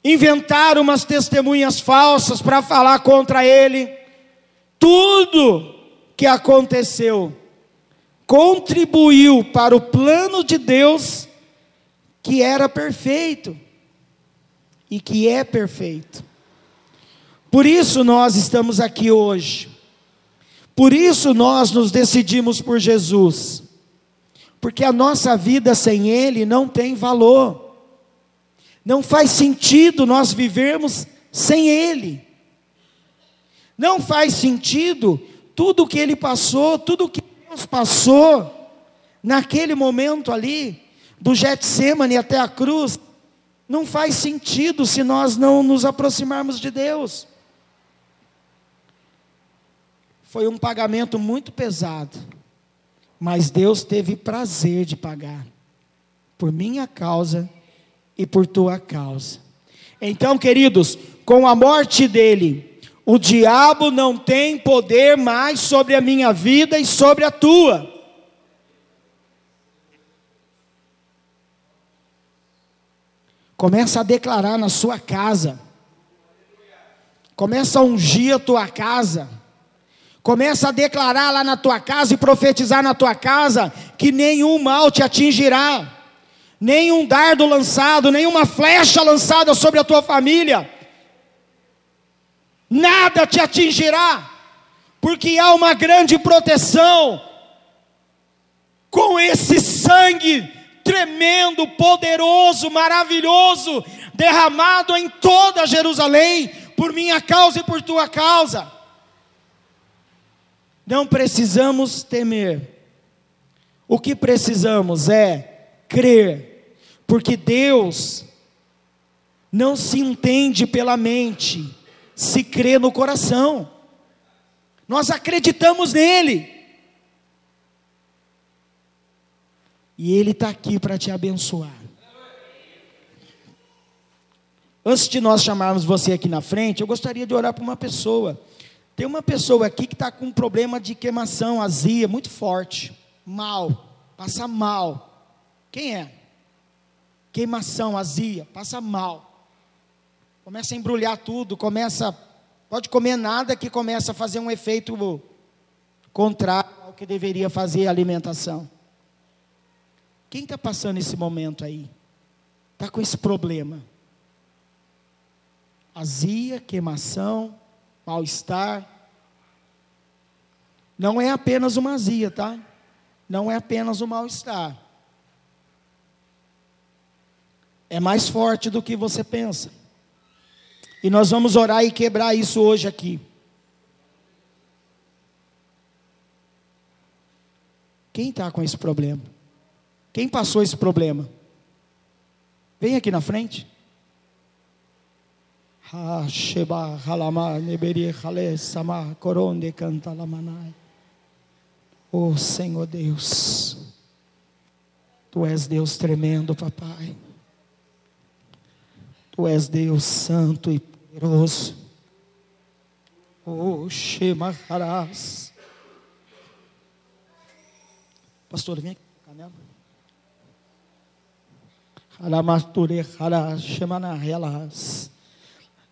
Inventaram umas testemunhas falsas para falar contra ele. Tudo que aconteceu contribuiu para o plano de Deus que era perfeito e que é perfeito. Por isso nós estamos aqui hoje. Por isso nós nos decidimos por Jesus. Porque a nossa vida sem Ele não tem valor. Não faz sentido nós vivermos sem Ele. Não faz sentido tudo o que Ele passou, tudo o que Deus passou, naquele momento ali, do Getsemane até a cruz, não faz sentido se nós não nos aproximarmos de Deus. Foi um pagamento muito pesado, mas Deus teve prazer de pagar, por minha causa e por tua causa. Então, queridos, com a morte dele, o diabo não tem poder mais sobre a minha vida e sobre a tua. Começa a declarar na sua casa. Começa a ungir a tua casa. Começa a declarar lá na tua casa e profetizar na tua casa que nenhum mal te atingirá. Nenhum dardo lançado, nenhuma flecha lançada sobre a tua família. Nada te atingirá, porque há uma grande proteção com esse sangue tremendo, poderoso, maravilhoso, derramado em toda Jerusalém, por minha causa e por tua causa. Não precisamos temer, o que precisamos é crer, porque Deus não se entende pela mente, se crê no coração. Nós acreditamos nele. E Ele está aqui para te abençoar. Antes de nós chamarmos você aqui na frente, eu gostaria de orar para uma pessoa. Tem uma pessoa aqui que está com um problema de queimação, azia, muito forte, mal, passa mal. Quem é? Queimação, azia, passa mal. Começa a embrulhar tudo, começa, pode comer nada que começa a fazer um efeito contrário ao que deveria fazer a alimentação. Quem está passando esse momento aí? Está com esse problema? Azia, queimação, mal-estar. Não é apenas uma azia, tá? Não é apenas o um mal-estar. É mais forte do que você pensa. E nós vamos orar e quebrar isso hoje aqui. Quem está com esse problema? Quem passou esse problema? Vem aqui na frente. Oh Senhor Deus, Tu és Deus tremendo, papai. Tu és Deus santo e poderoso. Oh Shema Haras. Pastor, vem aqui,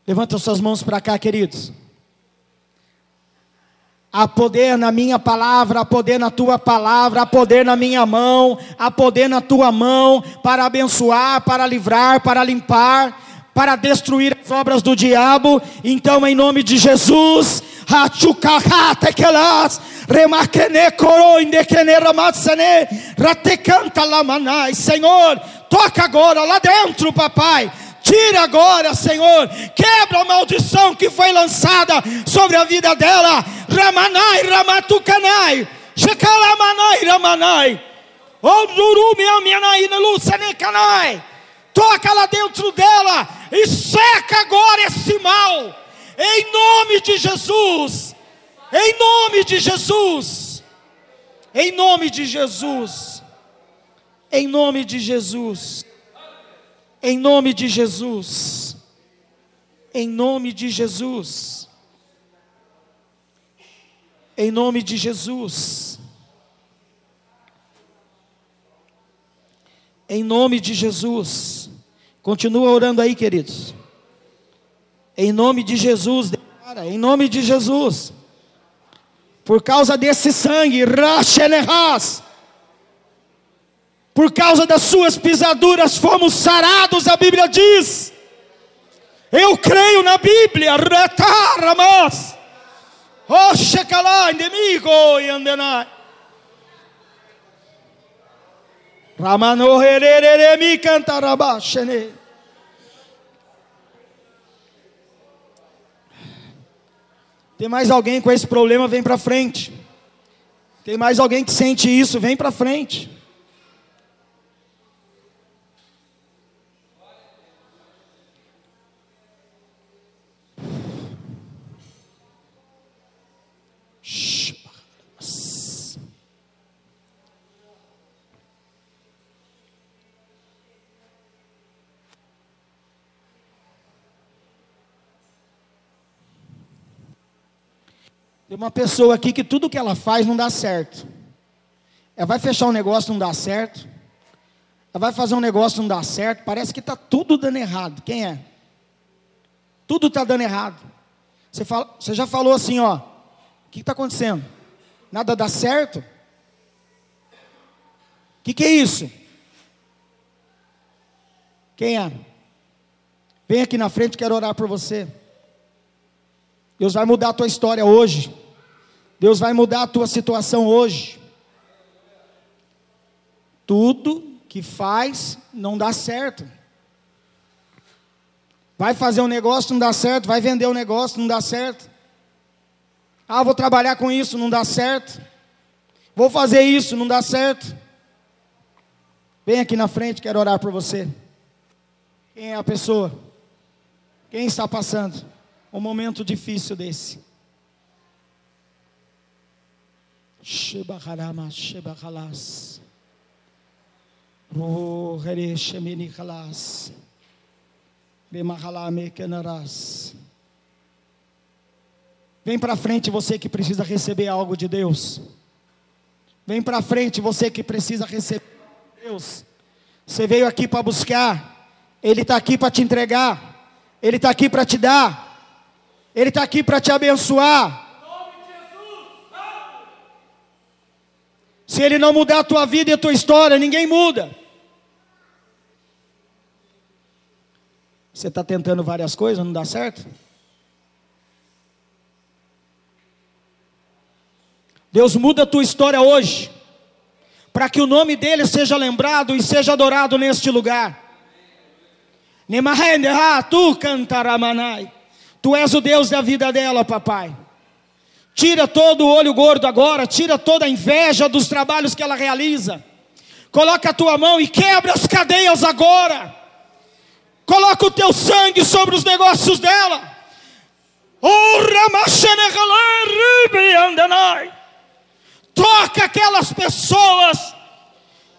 Levanta suas mãos para cá, queridos. Há poder na minha palavra, há poder na tua palavra, há poder na minha mão, há poder na tua mão para abençoar, para livrar, para limpar, para destruir as obras do diabo. Então, em nome de Jesus, Hachukakatekelas, remakene koroindekene ramatsane, ratecanta lamanai. Senhor, toca agora lá dentro, papai. Tira agora, Senhor. Quebra a maldição que foi lançada sobre a vida dela. Ramanai, ramatukanai. Shekalamanai, ramanai. Toca lá dentro dela e seca agora esse mal, em nome de Jesus, em nome de Jesus, em nome de Jesus, em nome de Jesus, em nome de Jesus, em nome de Jesus, em nome de Jesus. Em nome de Jesus. Continua orando aí, queridos. Em nome de Jesus, declara, em nome de Jesus. Por causa desse sangue, Rachenerras. Por causa das suas pisaduras fomos sarados, a Bíblia diz. Eu creio na Bíblia, Retaramas. Oxecalá, inimigo, e andenai. Ramano hereremi cantarabashene. Tem mais alguém com esse problema, vem para frente. Tem mais alguém que sente isso, vem para frente. Uma pessoa aqui que tudo que ela faz não dá certo. Ela vai fechar um negócio, não dá certo. Ela vai fazer um negócio, não dá certo. Parece que está tudo dando errado. Quem é? Tudo está dando errado. Você, fala, você já falou assim, ó. O que está acontecendo? Nada dá certo? O que, que é isso? Quem é? Vem aqui na frente, quero orar por você. Deus vai mudar a tua história hoje. Deus vai mudar a tua situação hoje. Tudo que faz não dá certo. Vai fazer um negócio, não dá certo. Vai vender um negócio, não dá certo. Ah, vou trabalhar com isso, não dá certo. Vou fazer isso, não dá certo. Vem aqui na frente, quero orar por você. Quem é a pessoa? Quem está passando? um momento difícil desse. Vem para frente você que precisa receber algo de Deus. Vem para frente você que precisa receber Deus. Você veio aqui para buscar, Ele está aqui para te entregar, Ele está aqui para te dar. Ele está aqui para te abençoar. Se Ele não mudar a tua vida e a tua história, ninguém muda. Você está tentando várias coisas, não dá certo? Deus muda a tua história hoje, para que o nome dele seja lembrado e seja adorado neste lugar. tu cantaramanai. Tu és o Deus da vida dela, papai. Tira todo o olho gordo agora, tira toda a inveja dos trabalhos que ela realiza. Coloca a tua mão e quebra as cadeias agora. Coloca o teu sangue sobre os negócios dela. Toca aquelas pessoas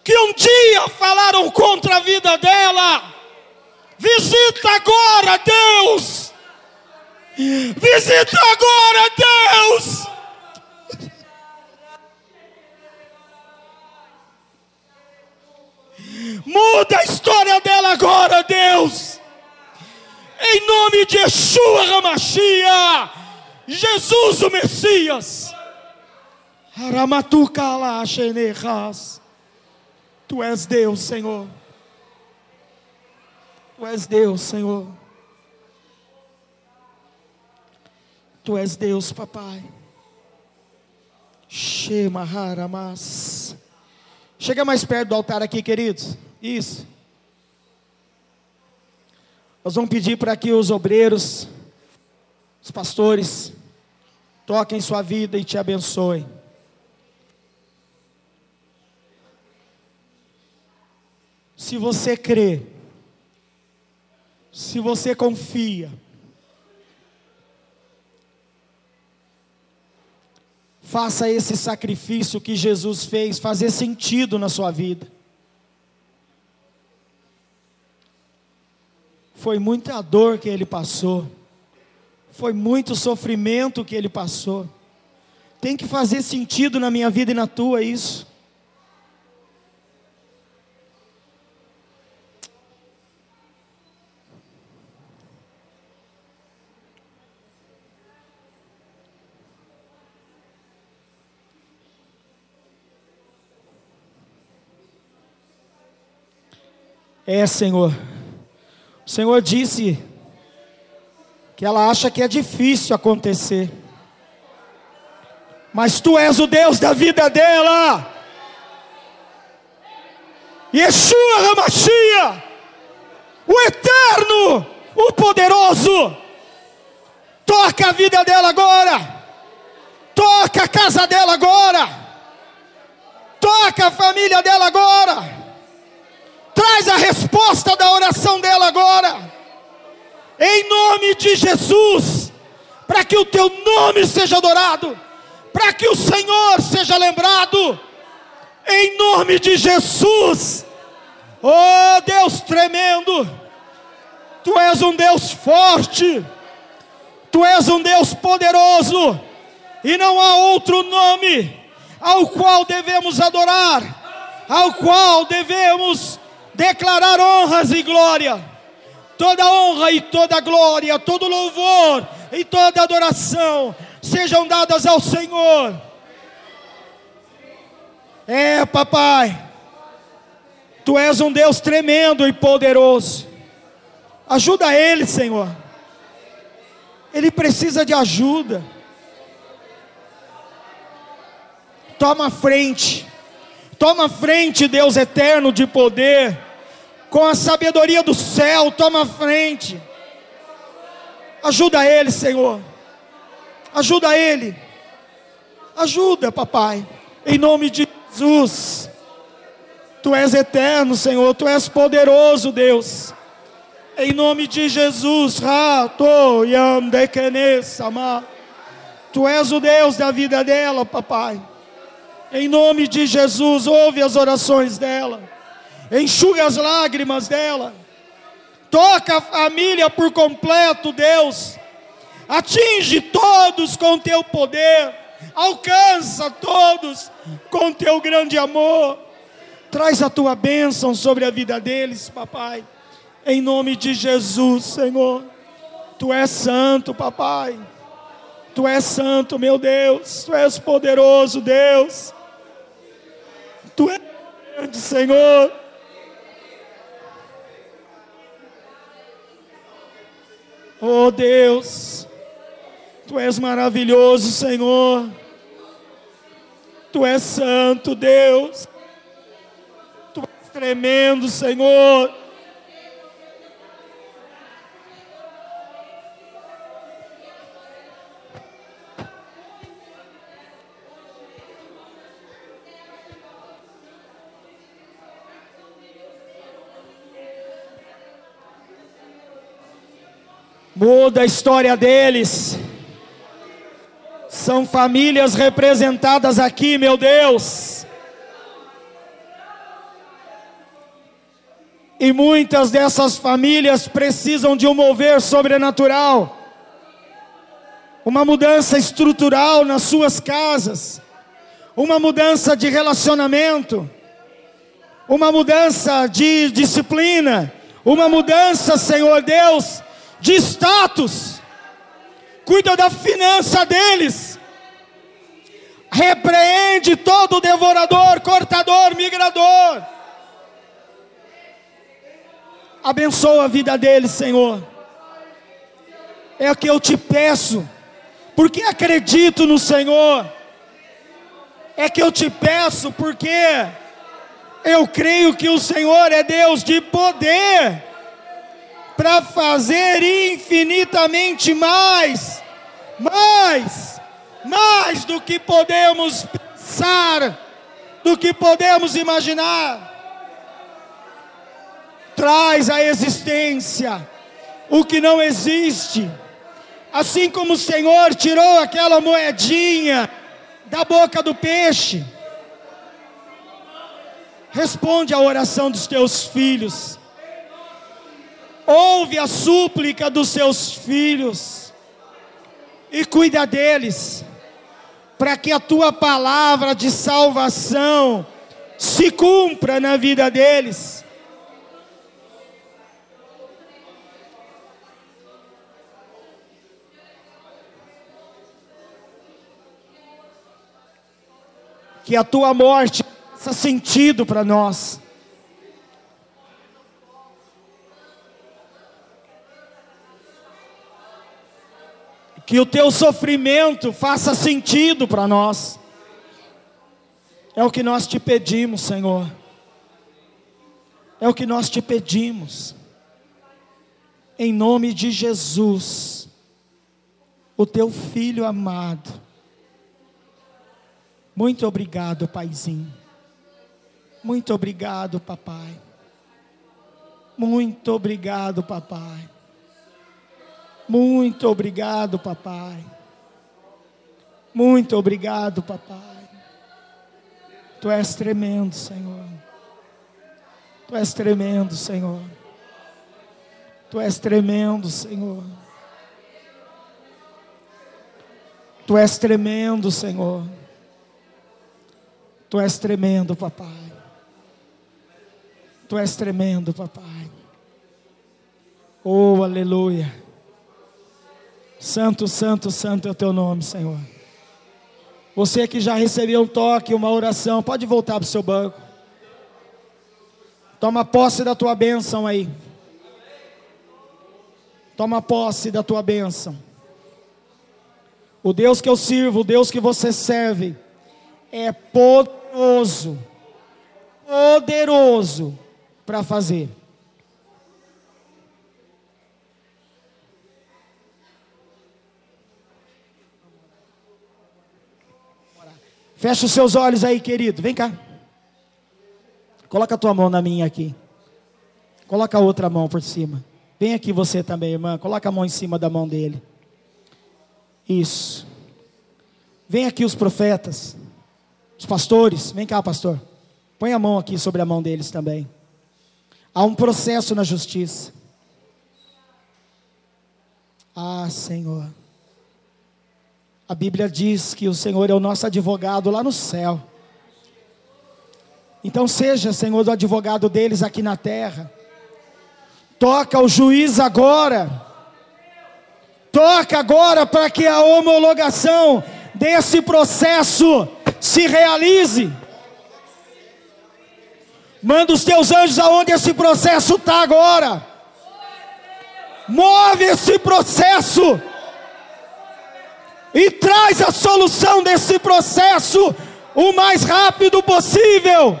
que um dia falaram contra a vida dela. Visita agora, Deus Visita agora, Deus. Muda a história dela agora, Deus. Em nome de Yeshua Ramachia, Jesus o Messias. Tu és Deus, Senhor. Tu és Deus, Senhor. Tu és Deus, papai. Shema Haramas. Chega mais perto do altar aqui, queridos. Isso. Nós vamos pedir para que os obreiros, os pastores, toquem sua vida e te abençoem. Se você crê, se você confia, faça esse sacrifício que Jesus fez fazer sentido na sua vida. Foi muita dor que ele passou, foi muito sofrimento que ele passou. Tem que fazer sentido na minha vida e na tua isso. É, Senhor. O Senhor disse que ela acha que é difícil acontecer. Mas tu és o Deus da vida dela. Yeshua Ramachia, o eterno, o poderoso. Toca a vida dela agora. Toca a casa dela agora. Toca a família dela agora. Traz a resposta da oração dela agora. Em nome de Jesus. Para que o teu nome seja adorado. Para que o Senhor seja lembrado. Em nome de Jesus. Oh Deus tremendo. Tu és um Deus forte. Tu és um Deus poderoso. E não há outro nome ao qual devemos adorar, ao qual devemos declarar honras e glória. Toda honra e toda glória, todo louvor e toda adoração sejam dadas ao Senhor. É, papai, tu és um Deus tremendo e poderoso. Ajuda ele, Senhor. Ele precisa de ajuda. Toma frente. Toma frente, Deus eterno de poder, com a sabedoria do céu, toma frente. Ajuda ele, Senhor. Ajuda ele. Ajuda, papai. Em nome de Jesus. Tu és eterno, Senhor. Tu és poderoso, Deus. Em nome de Jesus. Tu és o Deus da vida dela, papai. Em nome de Jesus, ouve as orações dela, enxuga as lágrimas dela, toca a família por completo, Deus, atinge todos com teu poder, alcança todos com teu grande amor, traz a tua bênção sobre a vida deles, papai, em nome de Jesus, Senhor, tu és santo, papai. Tu és santo, meu Deus, Tu és poderoso, Deus. Tu és grande, Senhor. Oh Deus, Tu és maravilhoso, Senhor. Tu és santo, Deus. Tu és tremendo, Senhor. Muda a história deles. São famílias representadas aqui, meu Deus. E muitas dessas famílias precisam de um mover sobrenatural, uma mudança estrutural nas suas casas, uma mudança de relacionamento, uma mudança de disciplina, uma mudança, Senhor Deus, de status, cuida da finança deles, repreende todo devorador, cortador, migrador, abençoa a vida deles, Senhor. É o que eu te peço, porque acredito no Senhor. É que eu te peço, porque eu creio que o Senhor é Deus de poder para fazer infinitamente mais, mais, mais do que podemos pensar, do que podemos imaginar. Traz à existência o que não existe, assim como o Senhor tirou aquela moedinha da boca do peixe. Responde à oração dos teus filhos ouve a súplica dos seus filhos e cuida deles, para que a tua palavra de salvação se cumpra na vida deles. Que a tua morte faça sentido para nós. Que o teu sofrimento faça sentido para nós. É o que nós te pedimos, Senhor. É o que nós te pedimos. Em nome de Jesus, o teu filho amado. Muito obrigado, Paizinho. Muito obrigado, papai. Muito obrigado, papai. Muito obrigado, papai. Muito obrigado, papai. Tu és tremendo, Senhor. Tu és tremendo, Senhor. Tu és tremendo, Senhor. Tu és tremendo, Senhor. Tu és tremendo, papai. Tu és tremendo, papai. Oh, aleluia. Santo, santo, santo é o teu nome, Senhor. Você que já recebeu um toque, uma oração, pode voltar para o seu banco. Toma posse da tua bênção aí. Toma posse da tua bênção. O Deus que eu sirvo, o Deus que você serve, é poderoso, poderoso para fazer. Fecha os seus olhos aí, querido. Vem cá. Coloca a tua mão na minha aqui. Coloca a outra mão por cima. Vem aqui você também, irmã. Coloca a mão em cima da mão dele. Isso. Vem aqui os profetas, os pastores. Vem cá, pastor. Põe a mão aqui sobre a mão deles também. Há um processo na justiça. Ah, Senhor. A Bíblia diz que o Senhor é o nosso advogado lá no céu. Então seja, Senhor, o advogado deles aqui na terra. Toca o juiz agora. Toca agora para que a homologação desse processo se realize. Manda os teus anjos aonde esse processo está agora. Move esse processo e traz a solução desse processo o mais rápido possível,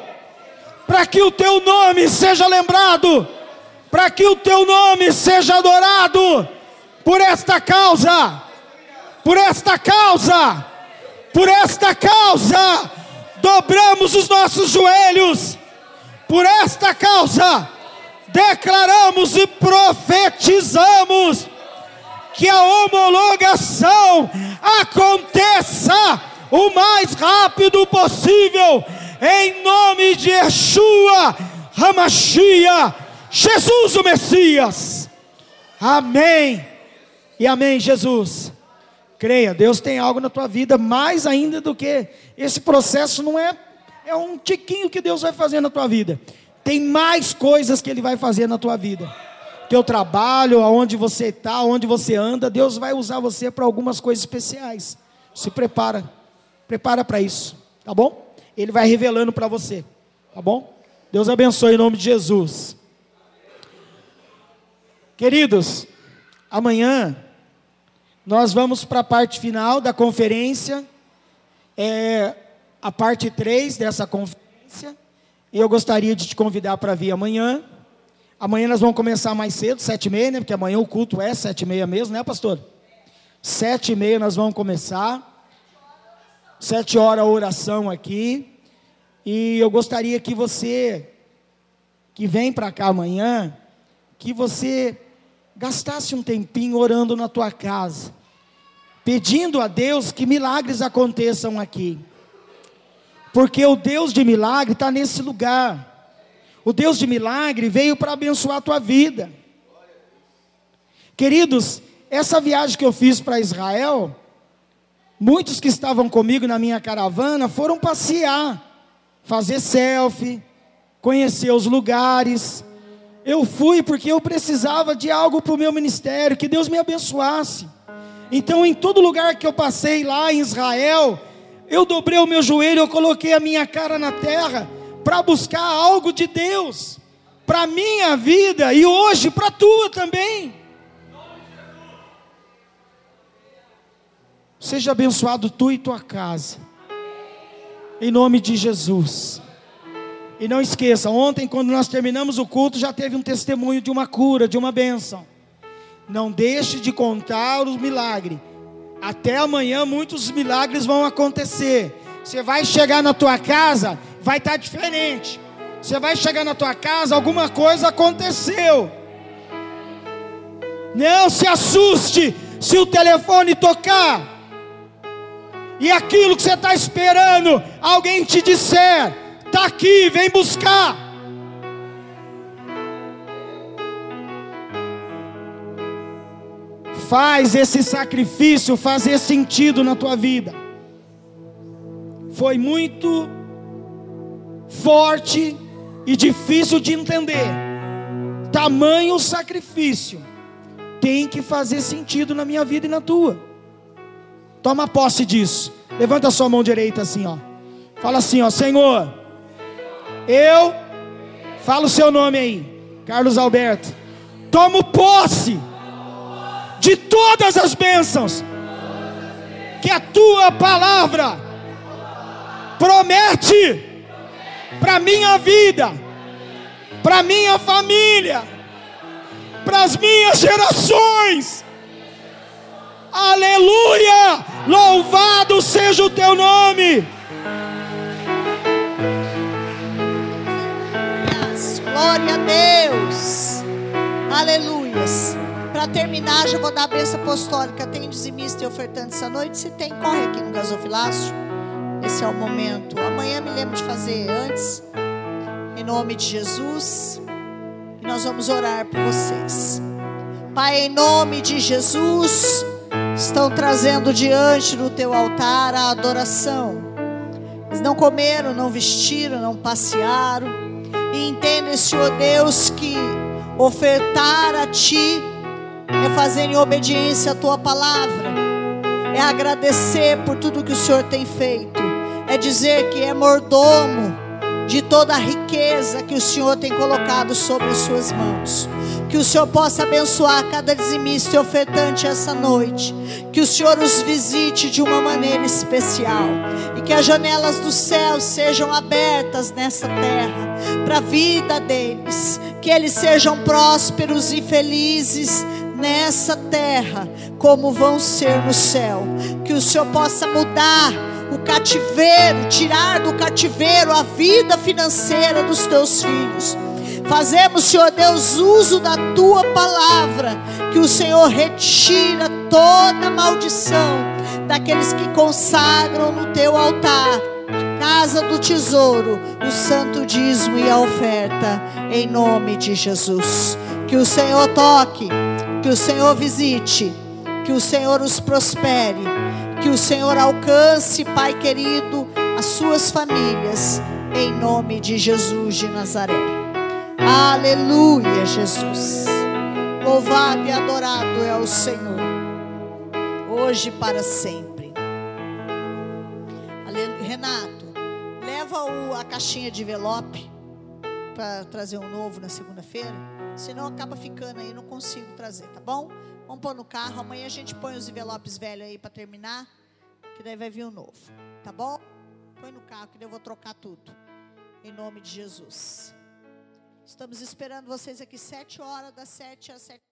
para que o teu nome seja lembrado, para que o teu nome seja adorado por esta causa, por esta causa, por esta causa, dobramos os nossos joelhos, por esta causa, declaramos e profetizamos que a homologação aconteça o mais rápido possível, em nome de Yeshua Hamashia, Jesus o Messias. Amém. E amém, Jesus. Creia, Deus tem algo na tua vida mais ainda do que esse processo não é é um tiquinho que Deus vai fazer na tua vida. Tem mais coisas que ele vai fazer na tua vida teu trabalho, aonde você está, aonde você anda, Deus vai usar você para algumas coisas especiais. Se prepara, prepara para isso, tá bom? Ele vai revelando para você, tá bom? Deus abençoe em nome de Jesus. Queridos, amanhã Nós vamos para a parte final da conferência, é a parte 3 dessa conferência. E eu gostaria de te convidar para vir amanhã. Amanhã nós vamos começar mais cedo, sete e meia, né? Porque amanhã o culto é sete e meia mesmo, né, pastor? Sete e meia nós vamos começar. Sete horas a oração aqui. E eu gostaria que você, que vem para cá amanhã, que você gastasse um tempinho orando na tua casa, pedindo a Deus que milagres aconteçam aqui. Porque o Deus de milagre está nesse lugar. O Deus de milagre veio para abençoar a tua vida. Queridos, essa viagem que eu fiz para Israel, muitos que estavam comigo na minha caravana foram passear, fazer selfie, conhecer os lugares. Eu fui porque eu precisava de algo para o meu ministério, que Deus me abençoasse. Então, em todo lugar que eu passei lá em Israel, eu dobrei o meu joelho, eu coloquei a minha cara na terra para buscar algo de Deus para minha vida e hoje para a tua também. Seja abençoado tu e tua casa. Em nome de Jesus. E não esqueça, ontem quando nós terminamos o culto já teve um testemunho de uma cura, de uma bênção. Não deixe de contar os milagres. Até amanhã muitos milagres vão acontecer. Você vai chegar na tua casa, vai estar tá diferente. Você vai chegar na tua casa, alguma coisa aconteceu. Não se assuste se o telefone tocar. E aquilo que você está esperando, alguém te disser, está aqui, vem buscar. Faz esse sacrifício fazer sentido na tua vida. Foi muito forte e difícil de entender. Tamanho sacrifício tem que fazer sentido na minha vida e na tua. Toma posse disso. Levanta a sua mão direita assim, ó. Fala assim, ó, Senhor. Eu fala o seu nome aí, Carlos Alberto. Tomo posse de todas as bênçãos que a tua palavra promete para minha vida, para minha família, para as minhas gerações. Aleluia! Louvado seja o teu nome. Glória a Deus. Aleluias. Para terminar, já vou dar a bênção apostólica. Tem dizimista e ofertante essa noite? Se tem, corre aqui no gasofilácio. Esse é o momento. Amanhã me lembro de fazer antes. Em nome de Jesus. E nós vamos orar por vocês. Pai, em nome de Jesus estão trazendo diante do teu altar a adoração. Eles não comeram, não vestiram, não passearam. E entendem, Senhor Deus, que ofertar a Ti é fazer em obediência a Tua palavra, é agradecer por tudo que o Senhor tem feito, é dizer que é mordomo de toda a riqueza que o Senhor tem colocado sobre as Suas mãos. Que o Senhor possa abençoar cada dizimista e ofertante essa noite. Que o Senhor os visite de uma maneira especial. E que as janelas do céu sejam abertas nessa terra para a vida deles. Que eles sejam prósperos e felizes nessa terra, como vão ser no céu. Que o Senhor possa mudar o cativeiro, tirar do cativeiro a vida financeira dos teus filhos Fazemos, Senhor Deus, uso da tua palavra, que o Senhor retira toda maldição daqueles que consagram no teu altar, casa do tesouro, o santo dízimo e a oferta, em nome de Jesus. Que o Senhor toque, que o Senhor visite, que o Senhor os prospere, que o Senhor alcance, Pai querido, as suas famílias, em nome de Jesus de Nazaré. Aleluia, Jesus. Louvado e adorado é o Senhor, hoje para sempre. Renato, leva o, a caixinha de envelope para trazer um novo na segunda-feira. Senão acaba ficando aí, não consigo trazer, tá bom? Vamos pôr no carro. Amanhã a gente põe os envelopes velhos aí para terminar. Que daí vai vir o novo. Tá bom? Põe no carro que daí eu vou trocar tudo. Em nome de Jesus. Estamos esperando vocês aqui sete horas, das sete às sete.